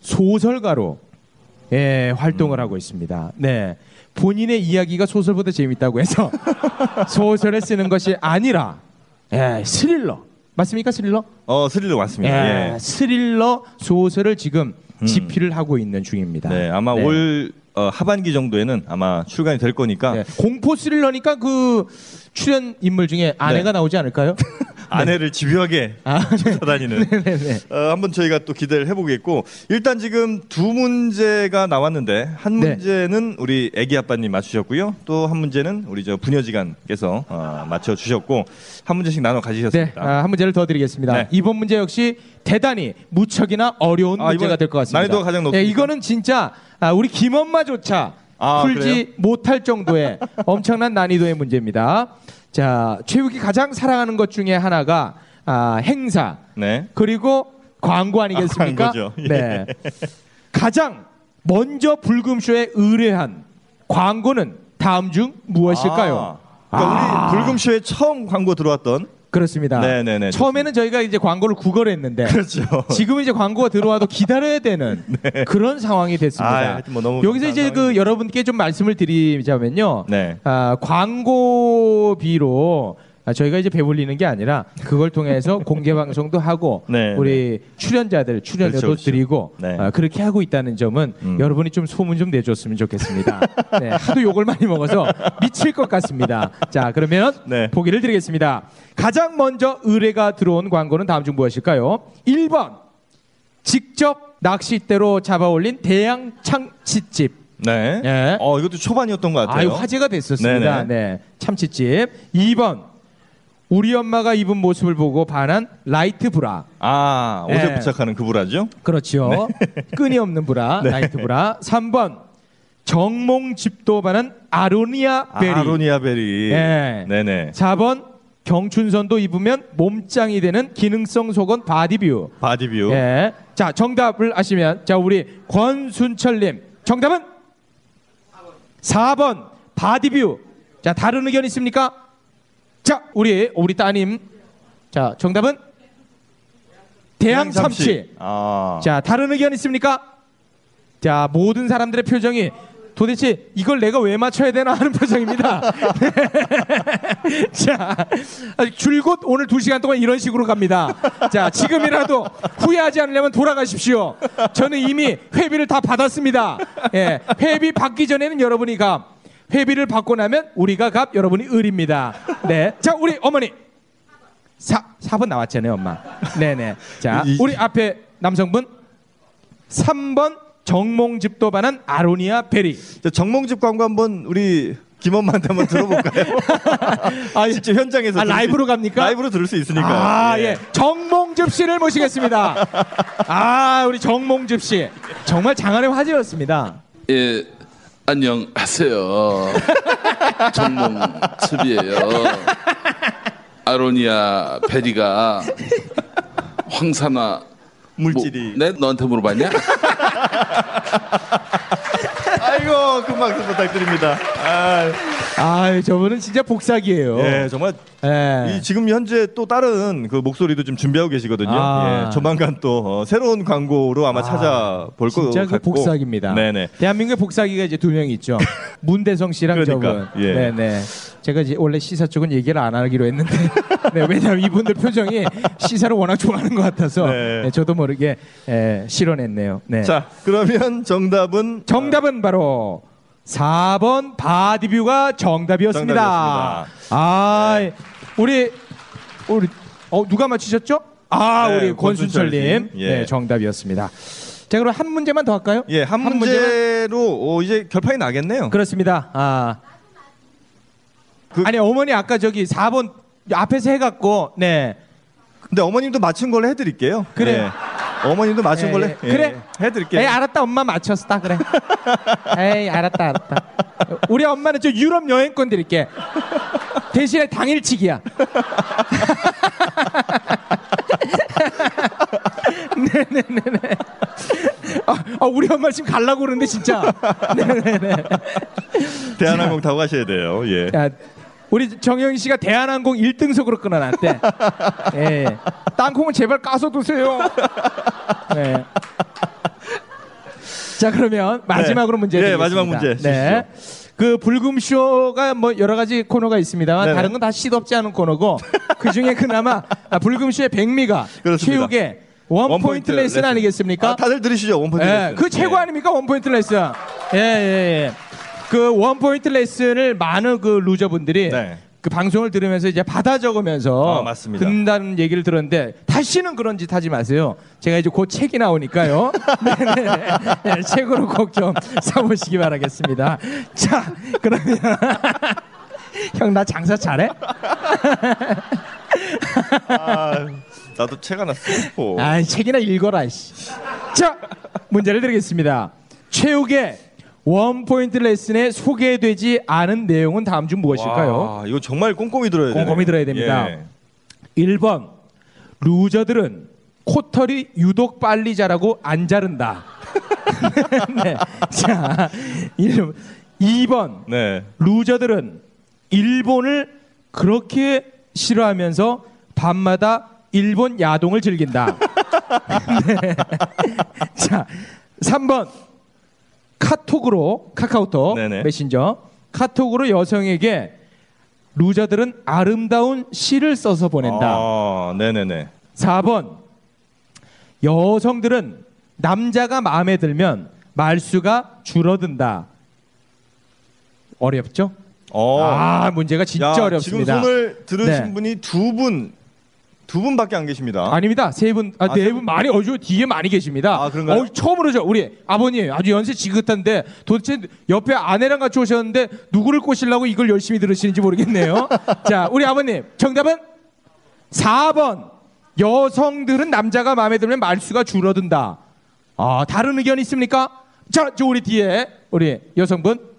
F: 소설가로 예, 활동을
E: 음.
F: 하고 있습니다. 네. 본인의 이야기가 소설보다 재밌다고 해서 *laughs* 소설에 쓰는 것이 아니라 예, 스릴러. 맞습니까? 스릴러?
E: 어 스릴러 왔습니다.
F: 예,
E: 예.
F: 스릴러 소설을 지금 집필을 하고 있는 중입니다.
E: 네, 아마
F: 네.
E: 올 어, 하반기 정도에는 아마 출간이 될 거니까
F: 네, 공포 스릴러니까 그 출연 인물 중에 아내가 나오지 않을까요? *laughs*
E: 아내를 집요하게
F: 아, 네.
E: 쫓아다니는
F: 네네네.
E: 어, 한번 저희가 또 기대를 해보겠고 일단 지금 두 문제가 나왔는데 한
F: 네.
E: 문제는 우리 애기 아빠님 맞추셨고요 또 한 문제는 우리 저 부녀지간께서 어, 맞춰주셨고 한 문제씩 나눠
F: 네,
E: 가지셨습니다.
F: 아, 한 문제를 더 드리겠습니다.
E: 네.
F: 이번 문제 역시 대단히 무척이나 어려운
E: 아,
F: 문제가 될 것 같습니다.
E: 난이도가 가장 높습니까?
F: 네, 이거는 진짜 아, 우리 김엄마조차
E: 아,
F: 풀지
E: 그래요?
F: 못할 정도의 엄청난 난이도의 문제입니다. 자, 최욱이 가장 사랑하는 것 중에 하나가 아, 행사
E: 네.
F: 그리고 광고 아니겠습니까?
E: 아, 광고죠. 예.
F: 네. 가장 먼저 불금쇼에 의뢰한 광고는 다음 중 무엇일까요?
E: 아, 그러니까 우리 불금쇼에 처음 광고 들어왔던
F: 그렇습니다.
E: 네네네,
F: 처음에는 저희가 이제 광고를 구걸을 했는데
E: 그렇죠. *laughs*
F: 지금은 이제 광고가 들어와도 기다려야 되는 *laughs* 그런 상황이 됐습니다.
E: 아, 뭐
F: 여기서 이제 그 여러분께 좀 말씀을 드리자면요.
E: 네.
F: 아, 광고비로 아, 저희가 이제 배불리는 게 아니라 그걸 통해서 *laughs* 공개 방송도 하고
E: 네,
F: 우리 출연자들 출연료도
E: 그렇죠, 그렇죠.
F: 드리고
E: 네.
F: 아, 그렇게 하고 있다는 점은
E: 음.
F: 여러분이 좀 소문 좀 내줬으면 좋겠습니다. 네, 하도 욕을 많이 먹어서 미칠 것 같습니다. 자 그러면
E: 네.
F: 보기를 드리겠습니다. 가장 먼저 의뢰가 들어온 광고는 다음 중 무엇일까요? 1번 직접 낚싯대로 잡아올린 대양 참치집.
E: 네.
F: 예.
E: 어 이것도 초반이었던 것 같아요.
F: 아유 화제가 됐었습니다.
E: 네네.
F: 네 참치집. 2번 우리 엄마가 입은 모습을 보고 반한 라이트 브라.
E: 아 옷에
F: 예.
E: 부착하는 그 브라죠?
F: 그렇죠. *laughs* 끈이 없는 브라,
E: 네.
F: 라이트 브라. 3번 정영진도 반한 아로니아 베리.
E: 아로니아 베리.
F: 예.
E: 네네.
F: 4번 경춘선도 입으면 몸짱이 되는 기능성 속옷 바디뷰.
E: 바디뷰.
F: 예. 자, 정답을 아시면 자, 우리 권순철 님. 정답은 4번 바디뷰. 자, 다른 의견 있습니까? 자, 우리 우리 따님. 자, 정답은 대양 참치.
E: 아.
F: 자, 다른 의견 있습니까? 자, 모든 사람들의 표정이 도대체 이걸 내가 왜 맞춰야 되나 하는 표정입니다. *laughs* 자, 줄곧 오늘 두 시간 동안 이런 식으로 갑니다. 자, 지금이라도 후회하지 않으려면 돌아가십시오. 저는 이미 회비를 다 받았습니다. 예, 회비 받기 전에는 여러분이 갑, 회비를 받고 나면 우리가 갑, 여러분이 을입니다. 네, 자, 우리 어머니. 사, 4번 나왔잖아요, 엄마. 네네. 자,
E: 이-
F: 우리 앞에 남성분 3번 정몽집도 반한 아로니아 베리.
E: 자, 정몽집 광고 한번 우리 김엄마한테 한번 들어볼까요? *laughs*
F: 아,
E: 직접 현장에서
F: 아, 라이브로 갑니까?
E: 라이브로 들을 수 있으니까.
F: 아, 예. 정몽집 씨를 모시겠습니다. *laughs* 아, 우리 정몽집 씨. 정말 장안의 화제였습니다.
I: 예, 안녕하세요. *laughs* 정몽습이에요. 아로니아 베리가 황산화
E: 물질이.
I: 뭐, 네? 너한테 물어봤냐? *laughs*
E: 아이고 큰 박수 부탁드립니다. 아,
F: 아, 저분은 진짜 복사기예요.
E: 예, 정말
F: 예.
E: 이 지금 현재 또 다른 그 목소리도 좀 준비하고 계시거든요.
F: 아.
E: 예, 조만간 또 어, 새로운 광고로 아마 찾아볼 것
F: 진짜 그
E: 같고.
F: 복사기입니다.
E: 네네.
F: 대한민국의 복사기가 이제 두 명 있죠. *laughs* 문대성 씨랑
E: 그러니까,
F: 저분.
E: 예.
F: 네네. 제가 이제 원래 시사 쪽은 얘기를 안 하기로 했는데, *laughs* 네, 왜냐하면 이분들 표정이 시사를 워낙 좋아하는 것 같아서
E: 네.
F: 네, 저도 모르게 예, 실어냈네요. 네.
E: 자, 그러면 정답은
F: 정답은 바로 4번 바디뷰가 정답이었습니다.
E: 정답이었습니다.
F: 아, 우리 우리 어 누가 맞히셨죠? 아,
E: 네,
F: 우리 권순철님.
E: 예.
F: 네, 정답이었습니다. 자, 그럼 한 문제만 더 할까요?
E: 예, 한,
F: 문제만?
E: 문제로 어, 이제 결판이 나겠네요.
F: 그렇습니다. 아.
E: 그-
F: 아니, 어머니 아까 저기 4번 앞에서 해 갖고 네.
E: 근데 어머님도 맞춘 걸로 해드릴게요.
F: 그래.
E: 예. 어머님도 맞춘
F: 예,
E: 걸로
F: 예.
E: 예,
F: 그래.
E: 해드릴게요.
F: 에이, 알았다. 엄마 맞췄다. 그래. 에이, 알았다. 알았다. 우리 엄마는 저 유럽 여행권 드릴게. 대신에 당일치기야. *laughs* 네네네네. 아, 아, 우리 엄마 지금 갈라고 그러는데 진짜. 네네네.
E: 대한항공 타고 가셔야 돼요. 예.
F: 야, 우리 정영 씨가 대한항공 1등석으로 끊어놨대. *laughs* 예. 땅콩은 제발 까서 드세요. 네. 자 그러면 마지막으로
E: 네.
F: 문제
E: 예,
F: 드리겠습니다.
E: 마지막 문제
F: 네. 그 불금쇼가 뭐 여러 가지 코너가 있습니다만
E: 네네.
F: 다른 건 다 시덥지 않은 코너고 *laughs* 그 중에 그나마 아, 불금쇼의 백미가
E: 그렇습니다.
F: 최욱의 원 포인트 레슨 아니겠습니까?
E: 아, 다들 들으시죠? 원 포인트
F: 예,
E: 레슨.
F: 그 최고
E: 예.
F: 아닙니까 원 포인트 레슨? 예, 예, 예. 그 원포인트 레슨을 많은 그 루저분들이
E: 네.
F: 그 방송을 들으면서 이제 받아 적으면서
E: 아, 맞습니다.
F: 듣는다는 얘기를 들었는데 다시는 그런 짓 하지 마세요. 제가 이제 곧 책이 나오니까요. 네네. *laughs* 네, 책으로 꼭 좀 사보시기 바라겠습니다. 자, 그러면 *laughs* 형 나 장사 잘해?
E: 아, 나도 책 하나 쓰고.
F: 아, 책이나 읽어라. 씨. 자, 문제를 드리겠습니다. 최욱의 원 포인트 레슨에 소개되지 않은 내용은 다음 중 무엇일까요?
E: 와, 이거 정말 꼼꼼히 들어야 돼요.
F: 꼼꼼히 들어야 됩니다.
E: 예.
F: 1번 루저들은 코털이 유독 빨리 자라고 안 자른다. *laughs* 네. 자, 1, 2번
E: 네.
F: 루저들은 일본을 그렇게 싫어하면서 밤마다 일본 야동을 즐긴다. *laughs* 네. 자, 3번 카톡으로 카카오톡
E: 네네.
F: 메신저 카톡으로 여성에게 루저들은 아름다운 시를 써서 보낸다.
E: 아, 네네네.
F: 4번 여성들은 남자가 마음에 들면 말수가 줄어든다. 어렵죠?
E: 어.
F: 아 문제가 진짜
E: 야,
F: 어렵습니다.
E: 지금 손을 들으신
F: 네.
E: 분이 두 분, 두 분밖에 안 계십니다.
F: 아닙니다. 세 분, 아,
E: 아,
F: 네세분 많이 어저 뒤에 많이 계십니다.
E: 아, 그런가요?
F: 어, 처음으로 저 우리 아버님 아주 연세 지긋한데 도대체 옆에 아내랑 같이 오셨는데 누구를 꼬시려고 이걸 열심히 들으시는지 모르겠네요. *laughs* 자, 우리 아버님 정답은 4번. 여성들은 남자가 마음에 들면 말수가 줄어든다. 아, 다른 의견 있습니까? 자, 저 우리 뒤에 우리 여성분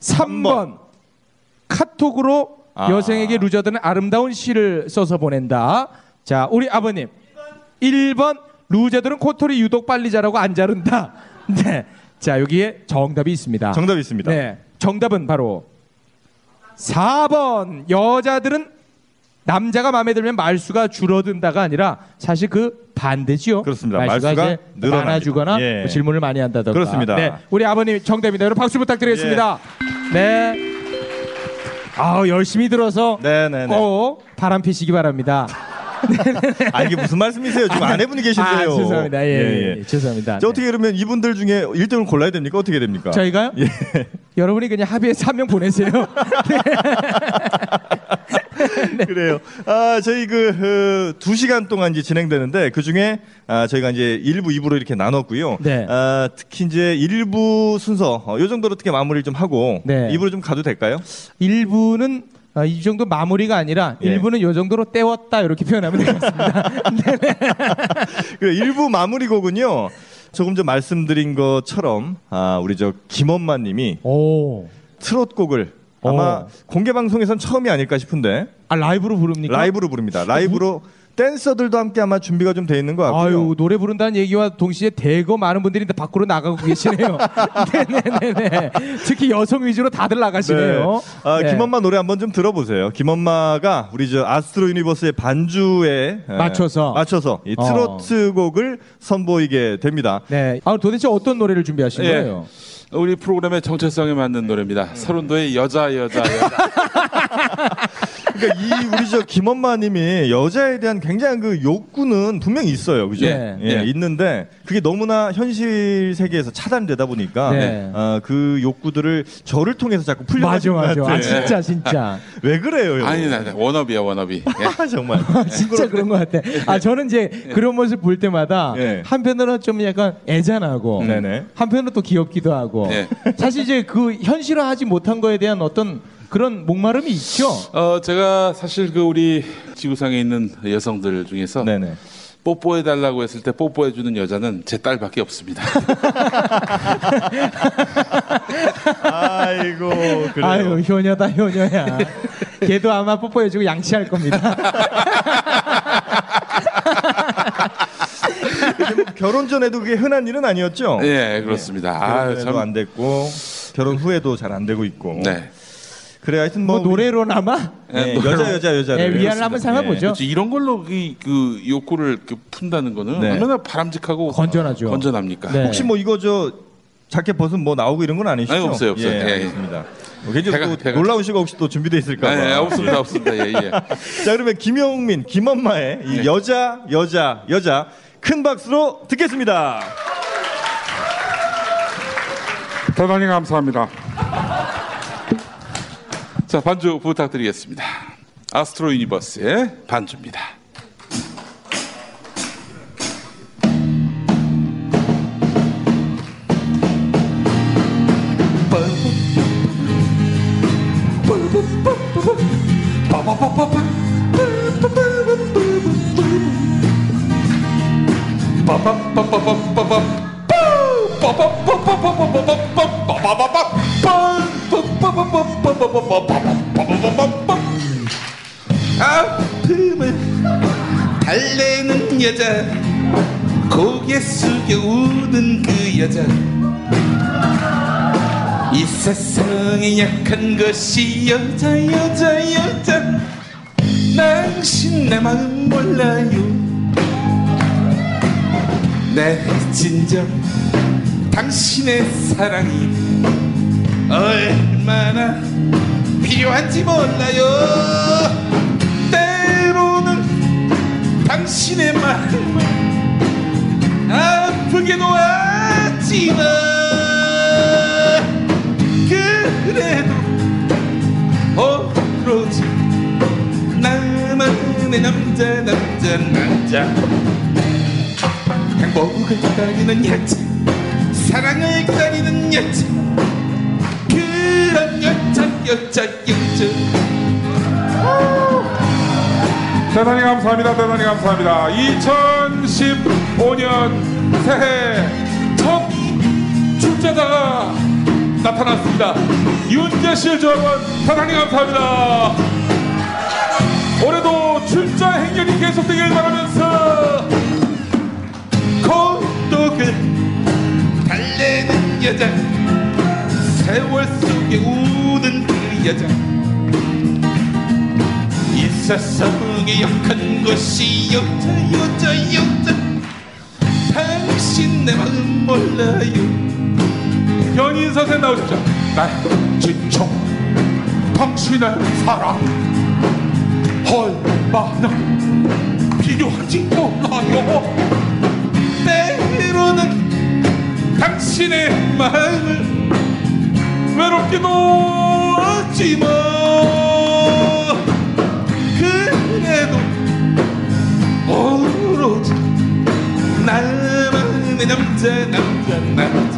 F: 3번. 카톡으로
E: 아.
F: 여성에게 루저들은 아름다운 시를 써서 보낸다. 자, 우리 아버님. 1번 루저들은 코털이 유독 빨리 자라고 안 자른다. *laughs* 네. 자, 여기에 정답이 있습니다.
E: 정답이 있습니다.
F: 네. 정답은 바로 4번. 여자들은 남자가 마음에 들면 말수가 줄어든다가 아니라 사실 그 반대지요.
E: 그렇습니다.
F: 말수가,
E: 말수가 늘어납니다.
F: 많아지거나
E: 예.
F: 뭐 질문을 많이 한다던가.
E: 그렇습니다.
F: 네. 우리 아버님 정답입니다. 여러분 박수 부탁드리겠습니다. 네. 아 열심히 들어서
E: 네네네.
F: 꼭 바람 피시기 바랍니다. *laughs*
E: 아, 이게 무슨 말씀이세요? 지금 아내분이 계신데요.
F: 아, 죄송합니다. 예, 예, 예. 죄송합니다.
E: 자, 어떻게 그러면 이분들 중에 1등을 골라야 됩니까? 어떻게 됩니까?
F: 저희가요?
E: 예.
F: 여러분이 그냥 합의해서 한 명 보내세요. *laughs* *laughs*
E: 그래요. 아, 저희 그, 어, 두 시간 동안 이제 진행되는데, 그 중에, 아, 저희가 이제 1부, 2부로 이렇게 나눴고요.
F: 네.
E: 아, 특히 이제 1부 순서, 어, 요 정도로 어떻게 마무리를 좀 하고,
F: 네.
E: 2부로 좀 가도 될까요?
F: 일부는 아, 이 정도 마무리가 아니라
E: 예.
F: 일부는 요 정도로 때웠다 이렇게 표현하면 되겠습니다. *laughs* *laughs*
E: 그 1부 마무리 곡은요, 조금 전 말씀드린 것처럼, 아, 우리 저 김엄마 님이
F: 오.
E: 트롯 곡을 아마
F: 오.
E: 공개 방송에선 처음이 아닐까 싶은데,
F: 아 라이브로 부릅니까?
E: 라이브로 부릅니다. 라이브로 댄서들도 함께 아마 준비가 좀 돼 있는 것 같고요.
F: 아유 노래 부른다는 얘기와 동시에 대거 많은 분들이 밖으로 나가고 계시네요. 네네네네. *laughs* 특히 여성 위주로 다들 나가시네요.
E: 아,
F: 네.
E: 김엄마 노래 한번 좀 들어보세요. 김엄마가 우리 저 아스트로 유니버스의 반주에 에,
F: 맞춰서.
E: 맞춰서 이
F: 어.
E: 트로트 곡을 선보이게 됩니다.
F: 네. 아 도대체 어떤 노래를 준비하신
K: 예.
F: 거예요?
K: 우리 프로그램의 정체성에 맞는 노래입니다. 서른도의 여자 여자 여자. *laughs*
E: 그러니까 이 우리 저 김엄마님이 여자에 대한 굉장한 그 욕구는 분명히 있어요, 그죠?
F: 네.
E: 예,
K: 네.
E: 있는데 그게 너무나 현실 세계에서 차단되다 보니까
F: 네.
E: 어, 그 욕구들을 저를 통해서 자꾸
F: 맞아
E: 풀려가지고
F: 맞아. 아 진짜 진짜. *laughs*
E: 왜 그래요?
K: 아니 나 워너비야 워너비. 예. *laughs*
E: 정말
F: 진짜 그런 것 같아. 아 저는 이제 그런 모습 볼 때마다
E: 예.
F: 한편으로는 좀 약간 애잔하고
E: 네네.
F: 한편으로 또 귀엽기도 하고
K: 네.
F: 사실 이제 그 현실화하지 못한 거에 대한 어떤 그런 목마름이 있죠.
K: 어 제가 사실 그 우리 지구상에 있는 여성들 중에서
E: 네네.
K: 뽀뽀해 달라고 했을 때 뽀뽀해 주는 여자는 제 딸밖에 없습니다.
E: 아이고 그래요.
F: 아유 효녀다 효녀야. 걔도 아마 뽀뽀해 주고 양치할 겁니다. *laughs*
E: 결혼 전에도 그게 흔한 일은 아니었죠?
K: 예 그렇습니다.
E: 결혼
K: 아
E: 전에도
K: 참.
E: 안 됐고 결혼 후에도 잘 안 되고 있고.
K: 네.
E: 그래 하여튼
F: 뭐
E: 뭐,
F: 노래로나마
E: 네,
K: 노래로.
E: 여자 여자 여자를
F: 예, 위안을 한번 삼아보죠.
K: 그렇죠. 이런 걸로 그, 그 욕구를 그 푼다는 거는
E: 네.
K: 얼마나 바람직하고
F: 건전하죠.
K: 건전합니까?
F: 네.
E: 혹시 뭐 이거 저 자켓 벗으면 뭐 나오고 이런 건 아니시죠?
K: 아니, 없어요, 없어요.
E: 예,
K: 예, 예.
E: 알겠습니다. 뭐 굉장히
K: 배가-
E: 또
K: 배가-
E: 놀라운 시가 혹시 또 준비돼 있을까 봐.
K: 아, 예, 없습니다, 없습니다. 예, 예. *laughs*
E: 자 그러면 김영민, 김엄마의 이
K: 네.
E: 여자 여자 여자 큰 박수로 듣겠습니다.
K: 대단히 감사합니다. 자, 반주 부탁드리겠습니다. 아스트로 유니버스의 반주입니다.
I: 달래는 여자 고개 숙여 우는 그 여자. 이 세상에 약한 것이 여자 여자 여자. 당신 내 마음 몰라요. 내 진정 당신의 사랑이 얼마나 필요한지 몰라요 당신의 마음을 아프게도 하지만 그래도 오로지 나만의 남자 남자 남자. 행복을 기다리는 여자 사랑을 기다리는 여자. 그런 여자 여자 여자
L: 대단히 감사합니다. 대단히 감사합니다. 2015년 새해 첫 출제자가 나타났습니다. 윤재실 조합원 대단히 감사합니다. 올해도 출자 행렬이 계속되길 바라면서
I: 고독을 달래는 여자 세월 속에 우는 그 여자 이 세상 에 약한 것이 여자 여자 여자 당신 내 마음 몰라요
L: 연인 선생 나오십시오. 날 지쳐 당신의 사랑 얼마나 필요한지 몰라요.
I: 때로는 당신의 마음을
L: 외롭기도
I: 하지만 오로지 나만의 남자 남자 남자.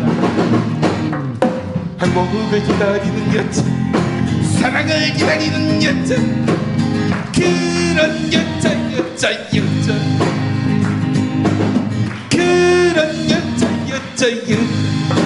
I: 행복을 기다리는 여자 사랑을 기다리는 여자. 그런 여자 여자 여자. 그런 여자 여자 여자